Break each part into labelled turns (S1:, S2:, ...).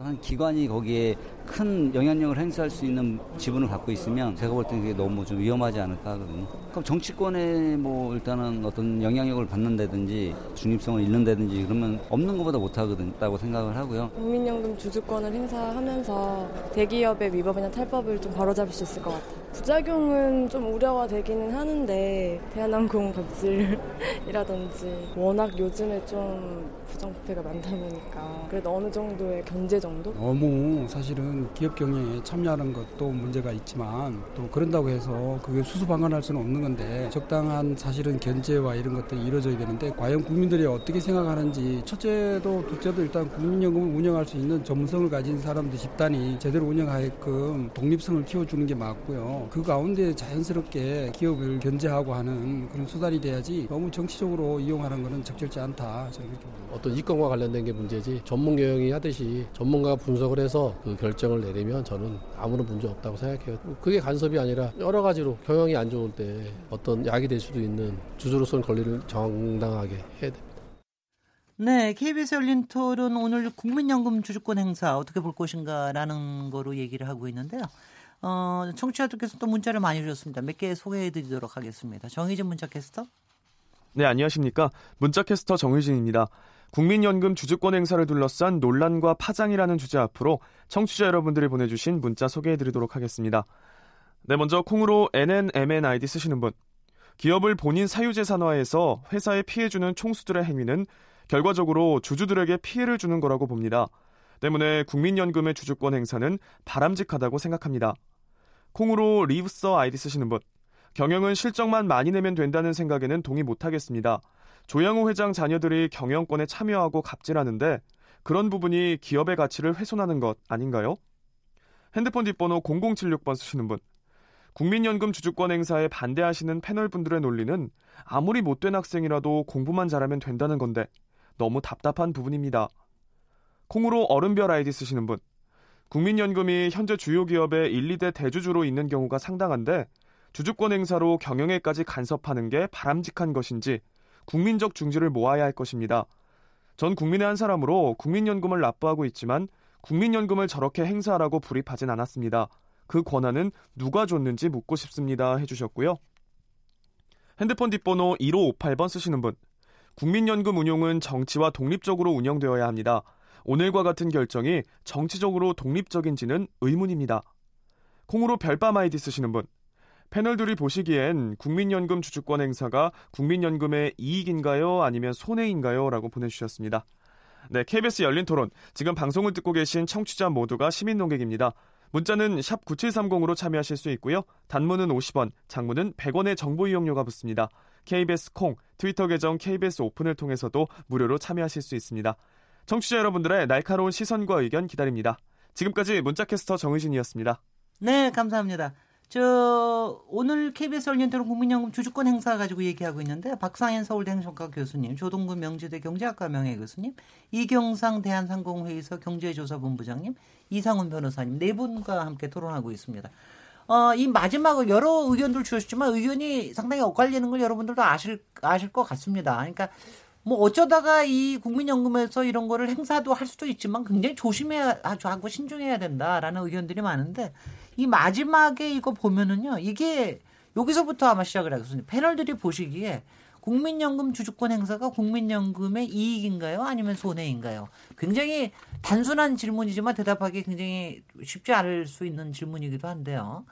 S1: 한 기관이 거기에 큰 영향력을 행사할 수 있는 지분을 갖고 있으면 제가 볼 때는 그게 너무 좀 위험하지 않을까 하거든요. 그럼 정치권에 뭐 일단은 어떤 영향력을 받는다든지 중립성을 잃는다든지 그러면 없는 것보다 못하거든요. 생각을 하고요.
S2: 국민연금 주주권을 행사하면서 대기업의 위법이나 탈법을 좀 바로잡을 수 있을 것 같아요. 부작용은 좀 우려가 되기는 하는데 대한항공 갑질이라든지 워낙 요즘에 좀 부정부패가 많다 보니까 그래도 어느 정도의 견제 정도?
S3: 너무 사실은 기업 경영에 참여하는 것도 문제가 있지만 또 그런다고 해서 그게 수수방관할 수는 없는 건데 적당한 사실은 견제와 이런 것들이 이루어져야 되는데 과연 국민들이 어떻게 생각하는지 첫째도 둘째도 일단 국민연금을 운영할 수 있는 전문성을 가진 사람들 집단이 제대로 운영하게끔 독립성을 키워주는 게 맞고요. 그 가운데 자연스럽게 기업을 견제하고 하는 그런 수단이 돼야지 너무 정치적으로 이용하는 것은 적절치 않다. 저는 그렇게 봅니다.
S4: 어떤 이권과 관련된 게 문제지 전문 경영이 하듯이 전문가가 분석을 해서 그 결정을 내리면 저는 아무런 문제 없다고 생각해요. 그게 간섭이 아니라 여러 가지로 경영이 안 좋을 때 어떤 약이 될 수도 있는 주주로서는 권리를 정당하게 해야 됩니다.
S5: 네, KBS 열린 토론 오늘 국민연금 주주권 행사 어떻게 볼 것인가라는 거로 얘기를 하고 있는데요. 어, 청취자들께서 또 문자를 많이 주셨습니다. 몇 개 소개해 드리도록 하겠습니다. 정희진 문자 캐스터.
S6: 네, 안녕하십니까. 문자 캐스터 정희진입니다. 국민연금 주주권 행사를 둘러싼 논란과 파장이라는 주제 앞으로 청취자 여러분들이 보내주신 문자 소개해 드리도록 하겠습니다. 네, 먼저 콩으로 NNMNID 쓰시는 분. 기업을 본인 사유재 산화해서 회사에 피해주는 총수들의 행위는 결과적으로 주주들에게 피해를 주는 거라고 봅니다. 때문에 국민연금의 주주권 행사는 바람직하다고 생각합니다. 콩으로 리브서 아이디 쓰시는 분. 경영은 실적만 많이 내면 된다는 생각에는 동의 못하겠습니다. 조양호 회장 자녀들이 경영권에 참여하고 갑질하는데 그런 부분이 기업의 가치를 훼손하는 것 아닌가요? 핸드폰 뒷번호 0076번 쓰시는 분. 국민연금 주주권 행사에 반대하시는 패널 분들의 논리는 아무리 못된 학생이라도 공부만 잘하면 된다는 건데 너무 답답한 부분입니다. 콩으로 얼음별 아이디 쓰시는 분. 국민연금이 현재 주요 기업의 1, 2대 대주주로 있는 경우가 상당한데 주주권 행사로 경영에까지 간섭하는 게 바람직한 것인지 국민적 중지를 모아야 할 것입니다. 전 국민의 한 사람으로 국민연금을 납부하고 있지만 국민연금을 저렇게 행사하라고 불입하진 않았습니다. 그 권한은 누가 줬는지 묻고 싶습니다. 해주셨고요. 핸드폰 뒷번호 1558번 쓰시는 분. 국민연금 운용은 정치와 독립적으로 운영되어야 합니다. 오늘과 같은 결정이 정치적으로 독립적인지는 의문입니다. 콩으로 별밤 아이디 쓰시는 분. 패널들이 보시기엔 국민연금 주주권 행사가 국민연금의 이익인가요? 아니면 손해인가요? 라고 보내주셨습니다. 네, KBS 열린 토론. 지금 방송을 듣고 계신 청취자 모두가 시민 농객입니다. 문자는 샵 9730으로 참여하실 수 있고요. 단문은 50원, 장문은 100원의 정보 이용료가 붙습니다. KBS 콩, 트위터 계정 KBS 오픈을 통해서도 무료로 참여하실 수 있습니다. 청취자 여러분들의 날카로운 시선과 의견 기다립니다. 지금까지 문자캐스터 정의진이었습니다.
S5: 네, 감사합니다. 저 오늘 KBS 열린토론 국민연금 주주권 행사 가지고 얘기하고 있는데 박상현 서울대 행정과 교수님, 조동근 명지대 경제학과 명예 교수님, 이경상 대한상공회의소 경제조사본부장님, 이상훈 변호사님 네 분과 함께 토론하고 있습니다. 어, 이 마지막으로 여러 의견들 주셨지만 의견이 상당히 엇갈리는 걸 여러분들도 아실 아실 것 같습니다. 그러니까 뭐 어쩌다가 이 국민연금에서 이런 거를 행사도 할 수도 있지만 굉장히 조심해야 하고 신중해야 된다라는 의견들이 많은데 이 마지막에 이거 보면은요 이게 여기서부터 아마 시작을 하겠습니다. 패널들이 보시기에 국민연금 주주권 행사가 국민연금의 이익인가요? 아니면 손해인가요? 굉장히 단순한 질문이지만 대답하기 굉장히 쉽지 않을 수 있는 질문이기도 한데요.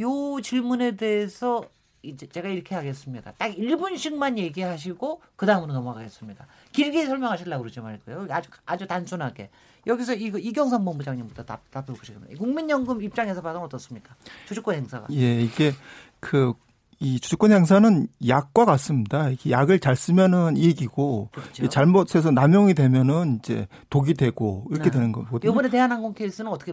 S5: 요 질문에 대해서 이제 제가 이렇게 하겠습니다. 딱 1분씩만 얘기하시고 그 다음으로 넘어가겠습니다. 길게 설명하시려고 그러지 말고요. 아주 아주 단순하게 여기서 이거 이경선 본부장님부터 답, 답해 보시겠습니다. 국민연금 입장에서 봐도 어떻습니까? 주주권 행사가.
S7: 예, 이게 그 이 주주권 행사는 약과 같습니다. 약을 잘 쓰면은 이익이고
S5: 그렇죠.
S7: 잘못해서 남용이 되면은 이제 독이 되고 이렇게
S5: 네.
S7: 되는 거거든요.
S5: 이번에 대한항공 케이스는 어떻게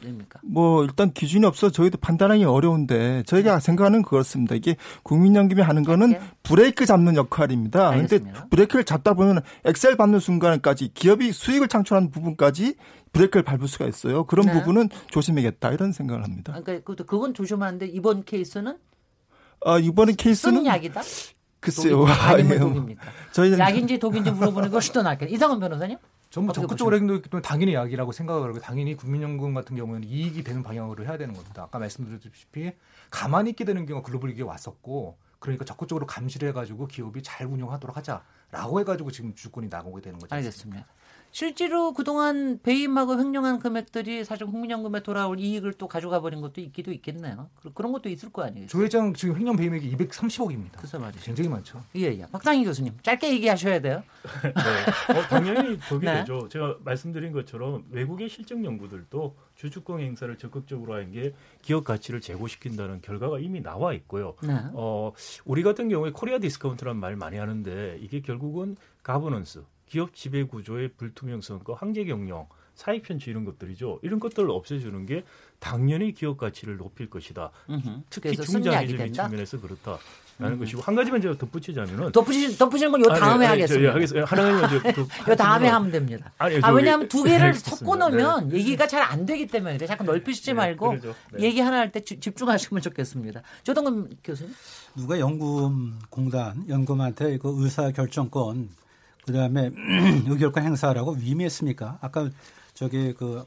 S5: 됩니까?
S7: 뭐 일단 기준이 없어 서 저희도 판단하기 어려운데 저희가 생각하는 그렇습니다. 이게 국민연금이 하는 거는
S5: 짧게?
S7: 브레이크 잡는 역할입니다.
S5: 알겠습니다.
S7: 브레이크를 잡다 보면 엑셀 밟는 순간까지 기업이 수익을 창출하는 부분까지 브레이크를 밟을 수가 있어요. 그런
S5: 네.
S7: 부분은 조심해야겠다 이런 생각을 합니다.
S5: 그러니까 그건 조심하는데 이번 케이스는
S7: 아, 이번에 케이스는
S5: 약이다.
S7: 글쎄요.
S5: 독이- 아니면
S7: 아니에요.
S5: 독입니까?
S7: 저희는
S5: 약인지 독인지 물어보는 게 훨씬 더 낫겠네. 이상은 변호사님?
S8: 전부 적극적으로 행동했기 때문에 당연히 약이라고 생각을 하고 당연히 국민연금 같은 경우에는 이익이 되는 방향으로 해야 되는 겁니다. 아까 말씀드렸다시피 가만히 있게 되는 경우가 글로벌 위기가 왔었고 그러니까 적극적으로 감시를 해가지고 기업이 잘 운영하도록 하자라고 해가지고 지금 주주권이 나오게 되는 거죠.
S5: 알겠습니다. 실제로 그동안 배임하고 횡령한 금액들이 사실 국민연금에 돌아올 이익을 또 가져가 버린 것도 있기도 있겠네요. 그- 그런 것도 있을 거 아니에요.
S8: 조 회장 지금 횡령 배임액이 230억입니다.
S5: 글쎄 말이죠.
S8: 굉장히 많죠.
S5: 예, 예. 박상인 교수님, 짧게 얘기하셔야 돼요.
S9: 네. 어, 당연히 득이
S5: 네.
S9: 되죠. 제가 말씀드린 것처럼 외국의 실증 연구들도 주주권 행사를 적극적으로 하는 게 기업 가치를 제고시킨다는 결과가 이미 나와 있고요.
S5: 네.
S9: 어, 우리 같은 경우에 Korea discount라는 말 많이 하는데 이게 결국은 가버넌스, 기업 지배 구조의 불투명성과 황제 경영, 사익 편취 이런 것들이죠. 이런 것들을 없애주는 게 당연히 기업 가치를 높일 것이다.
S5: 음흠.
S9: 특히 중장기적인? 측면에서 그렇다라는 것이고 한 가지만 제가 덧붙이자면은
S5: 덧붙이신, 덧붙이는 건요
S9: 아니,
S5: 다음에
S9: 아니, 저, 예,
S5: 하겠습니다.
S9: 하겠습니다. 하나만 저, 그,
S5: 요 다음에
S9: 하면
S5: 됩니다.
S9: 아니,
S5: 아,
S9: 저기-
S5: 왜냐하면 두 개를. 섞고 놓으면 얘기가 잘 안 되기 때문에 그래. 자꾸 넓히시지
S9: 네,
S5: 말고.
S9: 네.
S5: 얘기 하나 할 때 집중하시면 좋겠습니다. 조동근 교수님.
S10: 누가 연금 공단 연금한테 그 의사 결정권 그다음에 의결권 행사라고 위임했습니까? 아까 저기 그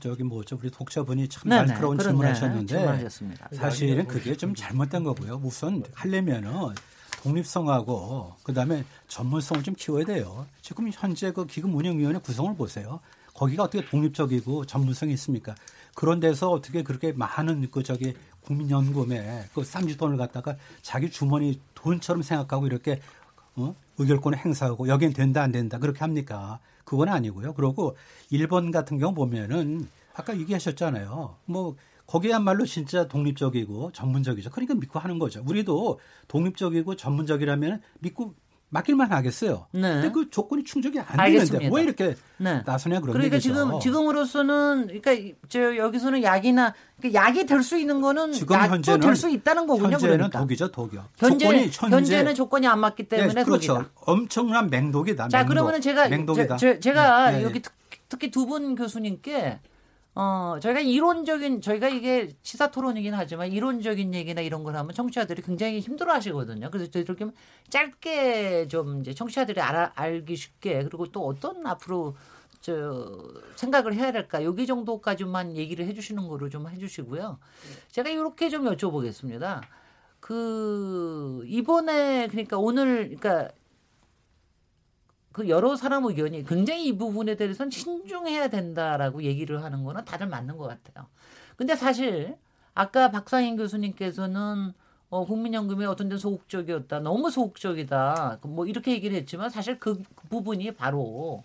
S10: 저기 뭐죠 우리 독자분이 참
S5: 네네,
S10: 날카로운
S5: 그런,
S10: 질문하셨는데
S5: 네.
S10: 사실은 그게 좀 잘못된 거고요. 우선 하려면은 독립성하고 그다음에 전문성을 좀 키워야 돼요. 지금 현재 그 기금 운영위원회 구성을 보세요. 거기가 어떻게 독립적이고 전문성이 있습니까? 그런 데서 어떻게 그렇게 많은 그 저기 국민연금에 그 쌈짓돈을 갖다가 자기 주머니 돈처럼 생각하고 이렇게 어? 의결권을 행사하고 여긴 된다 안 된다 그렇게 합니까? 그건 아니고요. 그리고 일본 같은 경우 보면은 아까 얘기하셨잖아요. 뭐 거기야말로 진짜 독립적이고 전문적이죠. 그러니까 믿고 하는 거죠. 우리도 독립적이고 전문적이라면 믿고 맡길만 하겠어요.
S5: 네.
S10: 근데 그 조건이 충족이 안
S5: 알겠습니다.
S10: 되는데 왜 이렇게
S5: 네.
S10: 나서냐 그런
S5: 그러니까
S10: 얘기죠.
S5: 지금 지금으로서는 그러니까 저 여기서는 약이나 그러니까 약이 될 수 있는 거는
S10: 지금 현재는
S5: 될수 있다는 거군요.
S10: 현재는
S5: 그러니까.
S10: 독이죠, 독이요.
S5: 현재
S10: 조건이 현재
S5: 현재는 조건이 안 맞기 때문에
S10: 네, 그렇죠.
S5: 독이다.
S10: 엄청난 맹독이다.
S5: 자,
S10: 맹독.
S5: 그러면은 제가
S10: 맹독이다.
S5: 제, 가
S10: 네, 네,
S5: 여기 특, 특히 두 분 교수님께 어, 저희가 이론적인 저희가 이게 시사 토론이긴 하지만 이론적인 얘기나 이런 걸 하면 청취자들이 굉장히 힘들어 하시거든요. 그래서 저희들 좀 짧게 좀 이제 청취자들이 알아, 알기 쉽게 그리고 또 어떤 앞으로 저 생각을 해야 될까 여기 정도까지만 얘기를 해주시는 거로 좀 해주시고요. 제가 이렇게 좀 여쭤보겠습니다. 그 이번에 그러니까 오늘 그러니까 그 여러 사람 의견이 굉장히 이 부분에 대해서는 신중해야 된다라고 얘기를 하는 거는 다들 맞는 것 같아요. 근데 사실 아까 박상인 교수님께서는 어, 국민연금이 어떤 데 소극적이었다, 너무 소극적이다, 뭐 이렇게 얘기를 했지만 사실 그, 그 부분이 바로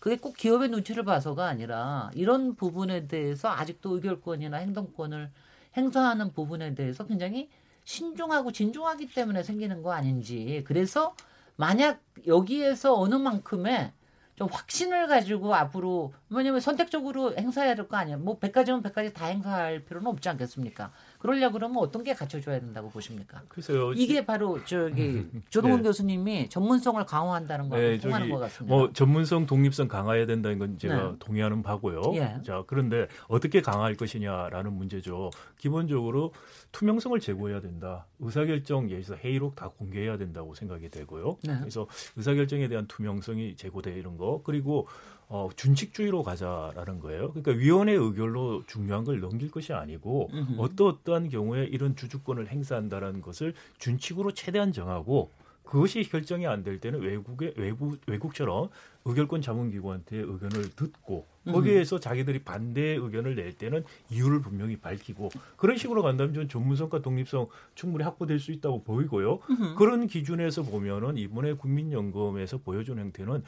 S5: 그게 꼭 기업의 눈치를 봐서가 아니라 이런 부분에 대해서 아직도 의결권이나 행동권을 행사하는 부분에 대해서 굉장히 신중하고 진중하기 때문에 생기는 거 아닌지. 그래서 만약 여기에서 어느 만큼의 좀 확신을 가지고 앞으로 왜냐면 선택적으로 행사해야 될 거 아니에요. 뭐 100가지면 100가지 다 행사할 필요는 없지 않겠습니까? 그러려 그러면 어떤 게 갖춰줘야 된다고 보십니까?
S9: 글쎄요.
S5: 이게 바로 저기 조동훈
S9: 네.
S5: 교수님이 전문성을 강화한다는 거하고
S9: 네,
S5: 통하는 것 같습니다.
S9: 뭐 전문성, 독립성 강화해야 된다는 건 제가
S5: 네.
S9: 동의하는 바고요.
S5: 예.
S9: 자, 그런데 어떻게 강화할 것이냐라는 문제죠. 기본적으로 투명성을 제고해야 된다. 의사결정 예에서 회의록 다 공개해야 된다고 생각이 되고요.
S5: 네.
S9: 그래서 의사결정에 대한 투명성이 제고되는 거 그리고 어, 준칙주의로 가자라는 거예요. 그러니까 위원회 의결로 중요한 걸 넘길 것이 아니고
S5: 음흠.
S9: 어떠 어떠한 경우에 이런 주주권을 행사한다라는 것을 준칙으로 최대한 정하고 그것이 결정이 안 될 때는 외국의 외국 외국처럼 의결권 자문기구한테 의견을 듣고 거기에서 자기들이 반대 의견을 낼 때는 이유를 분명히 밝히고 그런 식으로 간다면 좀 전문성과 독립성 충분히 확보될 수 있다고 보이고요. 그런 기준에서 보면은 이번에 국민연금에서 보여준 형태는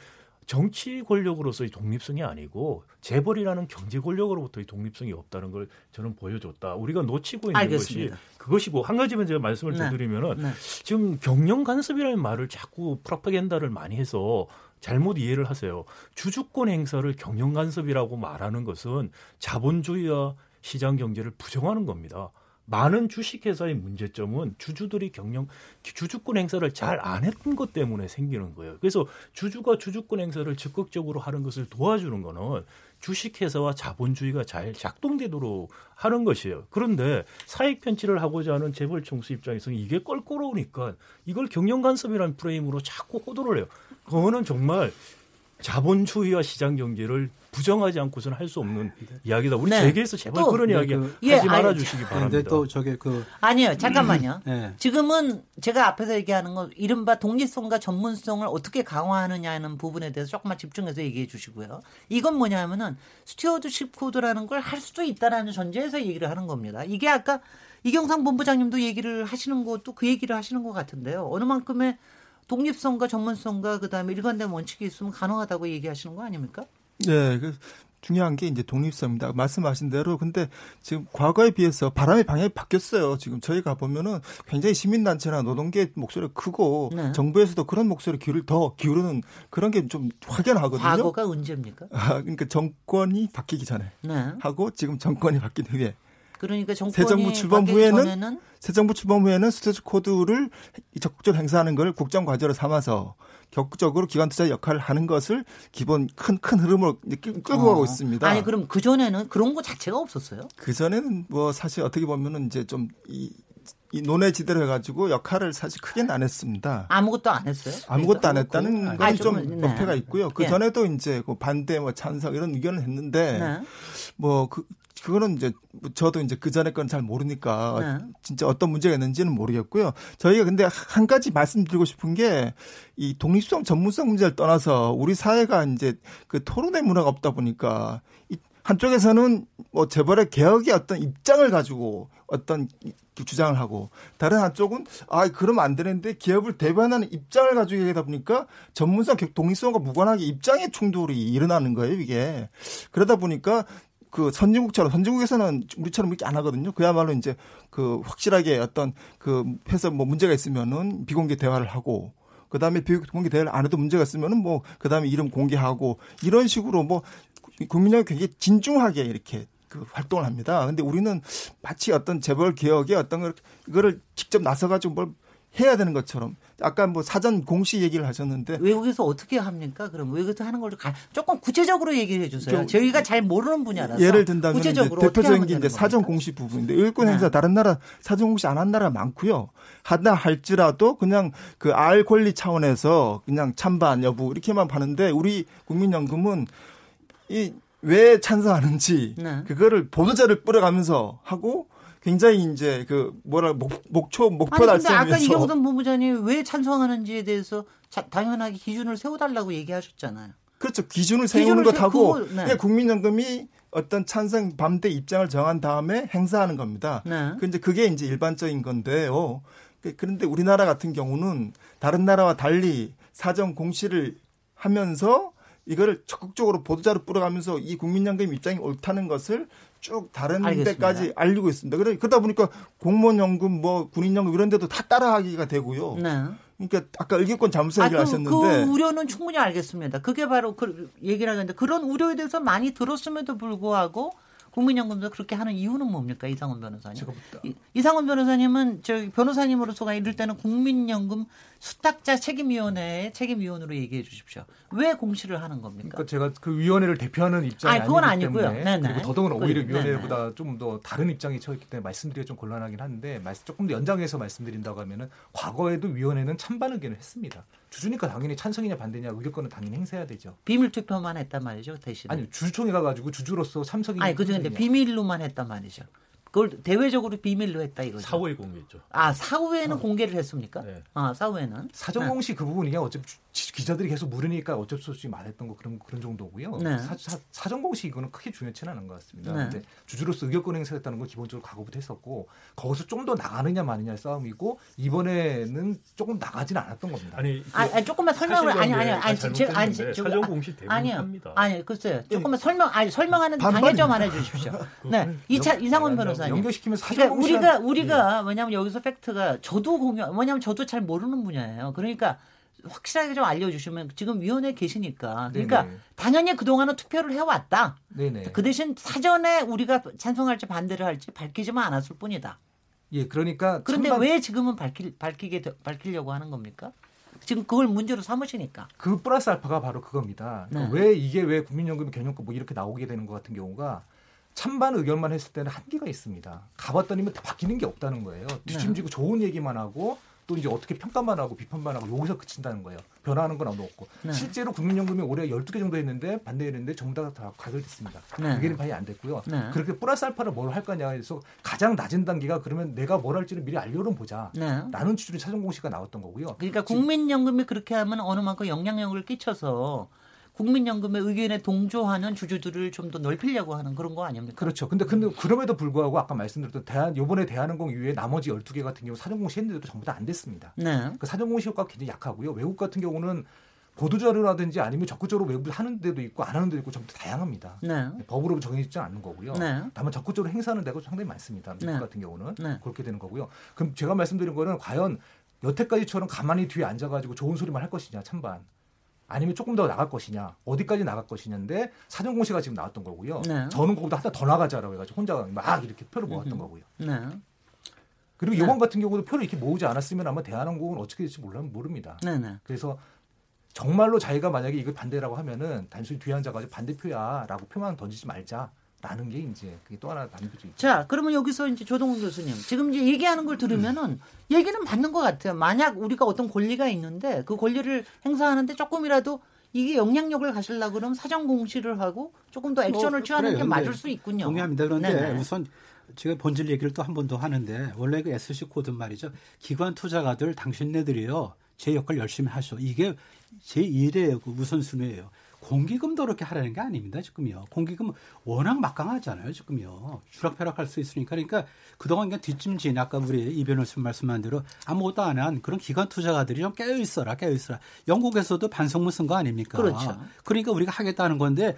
S9: 정치 권력으로서의 독립성이 아니고 재벌이라는 경제 권력으로부터의 독립성이 없다는 걸 저는 보여줬다. 우리가 놓치고 있는
S5: 알겠습니다.
S9: 것이 그것이고 한 가지만 제가 말씀을
S5: 네.
S9: 더 드리면은
S5: 네.
S9: 지금 경영 간섭이라는 말을 자꾸 프로파간다를 많이 해서 잘못 이해를 하세요. 주주권 행사를 경영 간섭이라고 말하는 것은 자본주의와 시장 경제를 부정하는 겁니다. 많은 주식회사의 문제점은 주주들이 경영 주주권 행사를 잘 안 했던 것 때문에 생기는 거예요. 그래서 주주가 주주권 행사를 적극적으로 하는 것을 도와주는 거는 주식회사와 자본주의가 잘 작동되도록 하는 것이에요. 그런데 사익 편취를 하고자 하는 재벌 총수 입장에서는 이게 껄끄러우니까 이걸 경영 간섭이라는 프레임으로 자꾸 호도를 해요. 그거는 정말 자본주의와 시장 경제를 부정하지 않고서는 할 수 없는 이야기다. 우리
S5: 네.
S9: 재계에서 제발
S5: 또,
S9: 그런
S10: 네,
S9: 이야기
S10: 그-
S5: 예,
S9: 하지 말아
S5: 아니,
S9: 주시기
S10: 근데
S9: 바랍니다.
S10: 또 저게 그
S5: 아니요, 잠깐만요.
S10: 네.
S5: 지금은 제가 앞에서 얘기하는 거 이른바 독립성과 전문성을 어떻게 강화하느냐는 부분에 대해서 조금만 집중해서 얘기해 주시고요. 이건 뭐냐면은 stewardship code라는 걸 할 수도 있다라는 전제에서 얘기를 하는 겁니다. 이게 아까 이경상 본부장님도 얘기를 하시는 것도 그 얘기를 하시는 것 같은데요. 어느 만큼의 독립성과 전문성과 그다음에 일관된 원칙이 있으면 가능하다고 얘기하시는 거 아닙니까?
S7: 네, 그 중요한 게 이제 독립성입니다. 말씀하신 대로 근데 지금 과거에 비해서 바람의 방향이 바뀌었어요. 지금 저희가 보면은 굉장히 시민단체나 노동계 목소리가 크고
S5: 네.
S7: 정부에서도 그런 목소리 귀를 더 기울이는 그런 게 좀 확연하거든요.
S5: 과거가 언제입니까?
S7: 아, 그러니까 정권이 바뀌기 전에
S5: 네.
S7: 하고 지금 정권이 바뀐 후에
S5: 그러니까 정권이
S7: 새 정부 출범 후에는
S5: 전에는
S7: 새 정부 출범 후에는 스트레스 코드를 적극적으로 행사하는 걸 국정 과제로 삼아서 적극적으로 기관 투자 역할을 하는 것을 기본 큰 큰 흐름으로 끌- 끌고 가고
S5: 어.
S7: 있습니다.
S5: 아니 그럼 그 전에는 그런 거 자체가 없었어요?
S7: 그 전에는 뭐 사실 어떻게 보면은 이제 좀이 이 논의 지대로 해가지고 역할을 사실 크게는 안 했습니다.
S5: 아무것도 안 했어요?
S7: 아무것도 안 했다는
S5: 아,
S7: 건좀
S5: 조금, 네.
S7: 있고요. 그
S5: 예.
S7: 전에도 이제 그 반대 뭐 찬성 이런 의견을 했는데
S5: 네.
S7: 뭐그 그거는 이제 뭐 저도 이제 그 전에 건 잘 모르니까
S5: 네.
S7: 진짜 어떤 문제가 있는지는 모르겠고요. 저희가 근데 한 가지 말씀드리고 싶은 게 이 독립성 전문성 문제를 떠나서 우리 사회가 이제 그 토론의 문화가 없다 보니까 이 한쪽에서는 뭐 재벌의 개혁의 어떤 입장을 가지고 어떤 이- 주장을 하고 다른 한쪽은 아 그러면 안 되는데 기업을 대변하는 입장을 가지고 얘기하다 보니까 전문성 독립성과 무관하게 입장의 충돌이 일어나는 거예요 이게 그러다 보니까 그 선진국처럼 선진국에서는 우리처럼 이렇게 안 하거든요. 그야말로 이제 그 확실하게 어떤 그 해서 뭐 문제가 있으면은 비공개 대화를 하고 그다음에 비공개 대화를 안 해도 문제가 있으면은 뭐 그다음에 이름 공개하고 이런 식으로 뭐 국민력이 굉장히 진중하게 이렇게 그 활동을 합니다. 근데 우리는 마치 어떤 재벌 개혁에 어떤 걸 이거를 직접 나서 가지고 뭘 해야 되는 것처럼 아까 뭐 사전 공시 얘기를 하셨는데
S5: 외국에서 어떻게 합니까? 그럼 외국에서 하는 걸 가- 조금 구체적으로 얘기를 해주세요.
S7: 좀
S5: 저희가 잘 모르는 분야라서
S7: 예를 든다면
S5: 구체적으로
S7: 대표적인 게 이제 사전? 공시 부분인데 의권
S5: 네.
S7: 행사 다른 나라 사전 공시 안 한 나라 많고요. 하다 할지라도 그냥 그 알 권리 차원에서 그냥 찬반 여부 이렇게만 파는데 우리 국민연금은 이왜 찬성하는지
S5: 네.
S7: 그거를 보도자를 뿌려가면서 하고 굉장히 이제 그 뭐라 목, 목표 목표
S5: 근데
S7: 달성을
S5: 아까
S7: 위해서
S5: 이경선 본부장님 왜 찬성하는지에 대해서 자- 당연하게 기준을 세워달라고 얘기하셨잖아요.
S7: 그렇죠. 기준을
S5: 기준을
S7: 세우는
S5: 세-
S7: 것하고
S5: 그거, 네.
S7: 국민연금이 어떤 찬성 반대 입장을 정한 다음에 행사하는 겁니다.
S5: 네.
S7: 그 이제 그게 이제 일반적인 건데요. 그- 그런데 우리나라 같은 경우는 다른 나라와 달리 사전 공시를 하면서 이거를 적극적으로 보도자료 뿌려가면서 이 국민연금 입장이 옳다는 것을 쭉 다른
S5: 알겠습니다.
S7: 데까지 알리고 있습니다. 그래 그러다 보니까 공무원 연금, 뭐 군인 연금 이런 데도 다 따라하기가 되고요.
S5: 네.
S7: 그러니까 아까 의결권 잠수
S5: 아,
S7: 얘기를
S5: 그,
S7: 하셨는데
S5: 그 우려는 충분히 알겠습니다. 그게 바로 그 얘기를 하는데 그런 우려에 대해서 많이 들었음에도 불구하고 국민연금도 그렇게 하는 이유는 뭡니까 이상원 변호사님? 이- 이상원 변호사님은 저 변호사님으로서가 이럴 때는 국민연금 수탁자 책임위원회의 책임위원으로 얘기해 주십시오. 왜 공시를 하는 겁니까?
S8: 그러니까 제가 그 위원회를 대표하는 입장이
S5: 아니, 그건
S8: 아니기
S5: 아니고요.
S8: 때문에
S5: 네네.
S8: 그리고 더더구나 오히려. 위원회보다 좀 더 다른 입장이 처했기 때문에 말씀드리기가 좀 곤란하긴 한데 조금 더 연장해서 말씀드린다고 하면은 과거에도 위원회는 찬반 의견을 했습니다. 주주니까 당연히 찬성이냐 반대냐 의결권은 당연히 행사해야 되죠.
S5: 비밀 투표만 했단 말이죠 대신.
S8: 아니 주주총회 가가지고 주주로서 참석이냐
S5: 아니 그중에. 비밀로만 했단 말이죠. 그걸 대외적으로 비밀로 했다 이거죠.
S9: 사후에 공개했죠.
S5: 아 사후에는
S9: 어.
S5: 공개를 했습니까?
S9: 네.
S5: 아 사후에는
S8: 사전
S5: 네.
S8: 공시 그 부분이 그냥 어차피 주- 기자들이 계속 물으니까 어쩔 수 없이 말했던 거 그런 그런 정도고요.
S5: 네.
S8: 사, 전 공시 이거는 크게 중요치는 않은 것 같습니다.
S5: 네.
S8: 근데 주주로서 의결권 행사했다는 건 기본적으로 각오부터 했었고 거기서 좀 더 나가느냐 마느냐의 싸움이고 이번에는 조금 나가진 않았던 겁니다.
S9: 아니,
S5: 아, 아니 조금만 설명을 아니 아니 아니 제가 아니 제-
S9: 사전
S5: 아,
S9: 공시 대부분
S5: 아니요
S9: 합니다.
S5: 아니 글쎄요 조금만 설명 아니 설명하는. 방해 좀 하나 주십시오. 네 이차 이상원 변호사님
S8: 연결시키면 사전
S5: 그러니까
S8: 공시
S5: 우리가 우리가 왜냐하면 여기서 팩트가 저도 공유 왜냐하면 저도 잘 모르는 분야예요. 그러니까 확실하게 좀 알려주시면 지금 위원회 에 계시니까 그러니까
S8: 네네.
S5: 당연히 그 동안은 투표를 해왔다.
S8: 네네.
S5: 그 대신 사전에 우리가 찬성할지 반대를 할지 밝히지만 않았을 뿐이다.
S8: 예 그러니까
S5: 그런데
S8: 천만-
S5: 왜 지금은 밝힐 밝히게 되- 밝히려고 하는 겁니까? 지금 그걸 문제로 삼으시니까.
S8: 그 플러스 알파가 바로 그겁니다. 그러니까
S5: 네.
S8: 왜 이게 왜 국민연금 개념권 뭐 이렇게 나오게 되는 것 같은 경우가 찬반 의견만 했을 때는 한계가 있습니다. 가봤더니면 다 바뀌는 게 없다는 거예요. 뒷짐지고 좋은 얘기만 하고 또 이제 어떻게 평가만 하고 비판만 하고 여기서 그친다는 거예요. 변화하는 건 아무도 없고
S5: 네.
S8: 실제로 국민연금이 올해 12개 정도 했는데 반대했는데 전부 다, 다 가결됐습니다.
S5: 네.
S8: 의견이 반이 안 됐고요.
S5: 네.
S8: 그렇게 플러스 알파를 뭘 할 거냐 해서 가장 낮은 단계가 그러면 내가 뭘 할지를 미리 알려는 보자.
S5: 네.
S8: 라는 취지로 사전 공시가 나왔던 거고요.
S5: 그러니까 국민연금이 그렇게 하면 어느 만큼 영향력을 끼쳐서 국민연금의 의견에 동조하는 주주들을 좀 더 넓히려고 하는 그런 거 아닙니까?
S8: 그렇죠. 근데 근데 그럼에도 불구하고 아까 말씀드렸던 대한 요번에 대한항공 이외에 나머지 12개 같은 경우 사전 공시 했는데도 전부 다 안 됐습니다.
S5: 네.
S8: 그 사전 공시 효과가 굉장히 약하고요. 외국 같은 경우는 보도 자료라든지 아니면 적극적으로 외국에 하는 데도 있고 안 하는 데도 있고 전부 다 다양합니다.
S5: 네.
S8: 법으로 정해지지 않는 거고요.
S5: 네.
S8: 다만 적극적으로 행사하는 데가 상당히 많습니다. 미국
S5: 네.
S8: 같은 경우는
S5: 네.
S8: 그렇게 되는 거고요. 그럼 제가 말씀드린 거는 과연 여태까지처럼 가만히 뒤에 앉아가지고 좋은 소리만 할 것이냐 찬반 아니면 조금 더 나갈 것이냐 어디까지 나갈 것이냐인데 사전 공시가 지금 나왔던 거고요.
S5: 네.
S8: 저는 거기다 하나 더 나가자라고 해가지고 혼자 막 이렇게 표를 모았던
S5: 음흠.
S8: 거고요.
S5: 네.
S8: 그리고
S5: 네.
S8: 이번 같은 경우도 표를 이렇게 모으지 않았으면 아마 대한항공은 어떻게 될지 몰라 모릅니다.
S5: 네. 네.
S8: 그래서 정말로 자기가 만약에 이걸 반대라고 하면은 단순히 뒤에 앉아가지고 반대표야라고 표만 던지지 말자 라는 게 이제 그게 또 하나 남겨져 있죠.
S5: 자, 그러면 여기서 이제 조동근 교수님 지금 이제 얘기하는 걸 들으면은 얘기는 맞는 것 같아요. 만약 우리가 어떤 권리가 있는데 그 권리를 행사하는데 조금이라도 이게 영향력을 가지려고 그러면 사전 공시를 하고 조금 더 액션을
S10: 뭐,
S5: 취하는
S10: 그래요.
S5: 게 맞을 수 있군요.
S10: 동의합니다. 그런데
S5: 네네.
S10: 우선 제가 본질 얘기를 또 한 번 더 하는데 원래 그 SC code 말이죠. 기관 투자가들 당신네들이요. 제 역할 열심히 하셔. 이게 제 일의 그 우선순위예요. 공기금도 그렇게 하라는 게 아닙니다. 지금요. 공기금 워낙 막강하잖아요. 지금요. 추락펴락할 수 있으니까. 그러니까 그동안 그냥 뒷짐진 아까 우리 이 변호사 말씀한 대로 아무것도 안 한 그런 기관 투자가들이 좀 깨어 있어라, 깨어 있어라. 영국에서도 반성문 쓴 거 아닙니까?
S5: 그렇죠.
S10: 그러니까 우리가 하겠다는 건데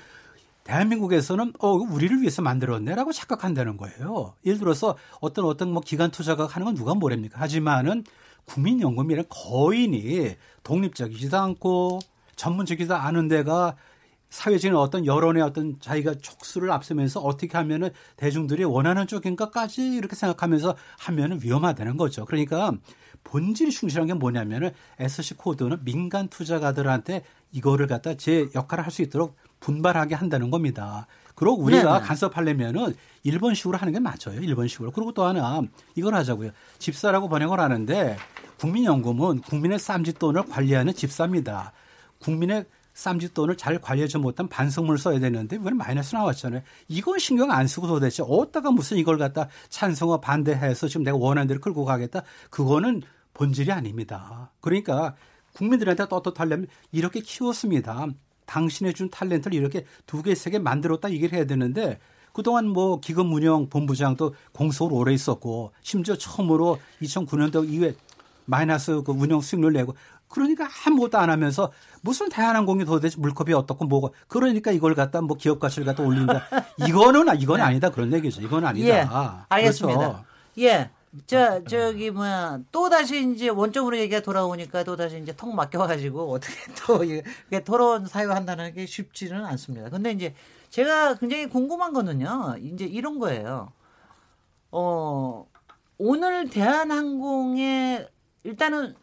S10: 대한민국에서는 어 우리를 위해서 만들었네라고 착각한다는 거예요. 예를 들어서 어떤 어떤 뭐 기관 투자가 하는 건 누가 뭐랍니까? 하지만은 국민연금이라는 거인이 독립적이지도 않고 전문적이지도 않은 데가 사회적인 어떤 여론의 어떤 자기가 촉수를 앞서면서 어떻게 하면은 대중들이 원하는 쪽인가까지 이렇게 생각하면서 하면은 위험하다는 거죠. 그러니까 본질이 충실한 게 뭐냐면은 SC 코드는 민간 투자가들한테 이거를 갖다 제 역할을 할 수 있도록 분발하게 한다는 겁니다. 그리고 우리가
S5: 네네.
S10: 간섭하려면은 일본식으로 하는 게 맞아요. 일본식으로. 그리고 또 하나 이걸 하자고요. 집사라고 번역을 하는데 국민연금은 국민의 쌈짓돈을 관리하는 집사입니다. 국민의 쌈짓돈을 잘 관리하지 못한 반성문을 써야 되는데 이번에 마이너스 나왔잖아요. 이건 신경 안 쓰고 도대체 어디다가 무슨 이걸 갖다 찬성과 반대해서 지금 내가 원하는 대로 끌고 가겠다. 그거는 본질이 아닙니다. 그러니까 국민들한테 떳떳하려면 이렇게 키웠습니다. 당신의 준 탤런트를 이렇게 두 개, 세 개 만들었다 얘기를 해야 되는데 그동안 뭐 기금 운영 본부장도 공석으로 오래 있었고 심지어 처음으로 2009년도 이후에 마이너스 그 운영 수익률 내고 그러니까 아무것도 안 하면서 무슨 대한항공이 도대체 물컵이 어떻고 뭐고 그러니까 이걸 갖다 뭐 기업 가치를 갖다 올린다 이거는 이건 아니다 그런 얘기죠 이건 아니다
S5: 예, 알겠습니다.
S10: 그렇죠.
S5: 예. 저 저기 뭐야 또 다시 이제 원점으로 얘기가 돌아오니까 또 다시 이제 통 막혀가지고 어떻게 또 이게 토론 사회한다는 게 쉽지는 않습니다. 근데 이제 제가 굉장히 궁금한 거는요, 이제 이런 거예요. 어 오늘 대한항공의 일단은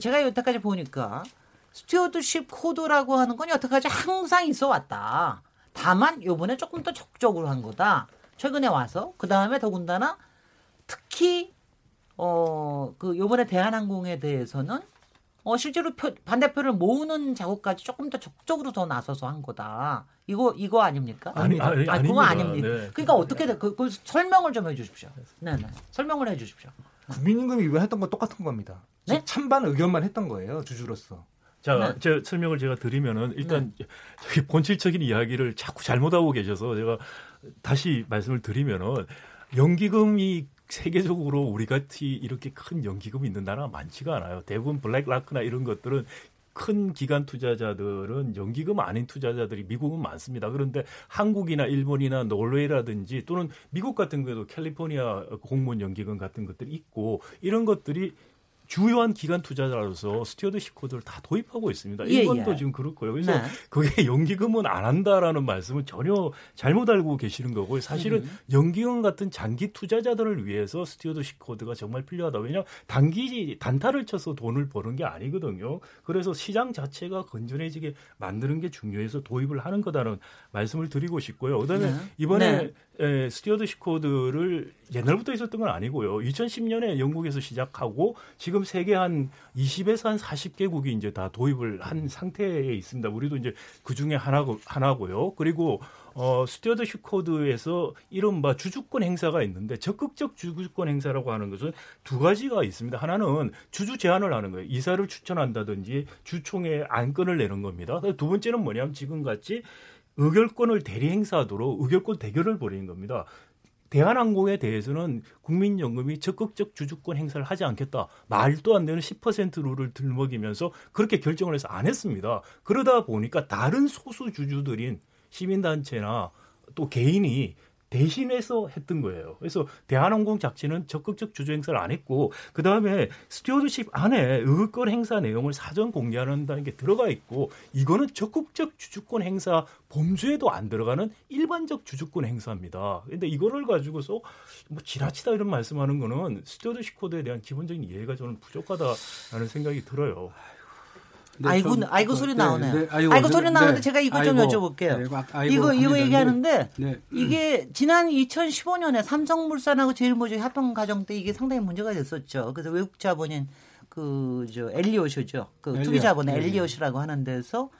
S5: 제가 여태까지 보니까 stewardship code라고 하는 건 여태까지 항상 있어 왔다. 다만 요번에 조금 더 적극적으로 한 거다. 최근에 와서 그 다음에 더군다나 특히 어그 요번에 대한항공에 대해서는 어, 실제로 표, 반대표를 모으는 작업까지 조금 더 적극적으로 더 나서서 한 거다. 이거 이거 아닙니까?
S9: 아니, 아니,
S5: 아, 그거
S9: 아닙니다.
S5: 아닙니다.
S9: 네.
S5: 그러니까 어떻게 돼? 그, 그 설명을 좀 해주십시오. 네, 네. 설명을 해주십시오.
S8: 국민임금 위반했던 건 똑같은 겁니다.
S5: 네?
S8: 즉 찬반 의견만 했던 거예요 주주로서.
S9: 자,
S5: 네.
S9: 제 설명을 제가 드리면은 일단 저기 본질적인 이야기를 자꾸 잘못하고 계셔서 제가 다시 말씀을 드리면은 연기금이 세계적으로 우리 같이 이렇게 큰 연기금이 있는 나라가 많지가 않아요. 대부분 블랙라크나 이런 것들은 큰 기관 투자자들은 연기금 아닌 투자자들이 미국은 많습니다. 그런데 한국이나 일본이나 노르웨이라든지 또는 미국 같은 경우에도 캘리포니아 공무원 연기금 같은 것들이 있고 이런 것들이 주요한 기관 투자자로서 stewardship code를 다 도입하고 있습니다.
S5: 예,
S9: 일본도
S5: 예.
S9: 지금 그렇고요. 그래서
S5: 네.
S9: 그게 연기금은 안 한다라는 말씀은 전혀 잘못 알고 계시는 거고요. 사실은
S5: 음.
S9: 연기금 같은 장기 투자자들을 위해서 stewardship code가 정말 필요하다. 왜냐 단기 단타를 쳐서 돈을 버는 게 아니거든요. 그래서 시장 자체가 건전해지게 만드는 게 중요해서 도입을 하는 거다는 말씀을 드리고 싶고요. 그다음에
S5: 네.
S9: 이번에
S5: 네.
S9: 에, stewardship code를 옛날부터 있었던 건 아니고요. 2010년에 영국에서 시작하고 지금 세계 한 20에서 한 40개국이 이제 다 도입을 한 상태에 있습니다. 우리도 이제 그 중에 하나고, 하나고요. 그리고 어, stewardship code에서 이른바 주주권 행사가 있는데 적극적 주주권 행사라고 하는 것은 두 가지가 있습니다. 하나는 주주 제안을 하는 거예요. 이사를 추천한다든지 주총에 안건을 내는 겁니다. 두 번째는 뭐냐면 지금 같이 의결권을 대리 행사하도록 의결권 대결을 벌이는 겁니다. 대한항공에 대해서는 국민연금이 적극적 주주권 행사를 하지 않겠다. 말도 안 되는 10% 룰을 들먹이면서 그렇게 결정을 해서 안 했습니다. 그러다 보니까 다른 소수 주주들인 시민단체나 또 개인이 대신해서 했던 거예요. 그래서 대한항공 자체는 적극적 주주 행사를 안 했고 그 다음에 stewardship 안에 의결권 행사 내용을 사전 공개한다는 게 들어가 있고 이거는 적극적 주주권 행사 범주에도 안 들어가는 일반적 주주권 행사입니다. 근데 이거를 가지고서 뭐 지나치다 이런 말씀하는 거는 stewardship code에 대한 기본적인 이해가 저는 부족하다라는 생각이 들어요.
S10: 네,
S5: 아이고,
S10: 좀-
S5: 아이고 소리
S10: 네,
S5: 나오네요.
S10: 네,
S5: 아이고, 소리
S10: 네,
S5: 나오는데
S10: 네.
S5: 제가 이거 좀
S10: 아이고,
S5: 여쭤볼게요.
S10: 네, 막 아이고
S5: 이거 이거. 얘기하는데
S10: 네.
S5: 이게 지난 2015년에 삼성물산하고 제일모직 합병 과정 때 이게 상당히 문제가 됐었죠. 그래서 외국 자본인 그 저 엘리엇이죠. 그. 투기 자본의
S10: 네.
S5: 엘리엇이라고 하는 데서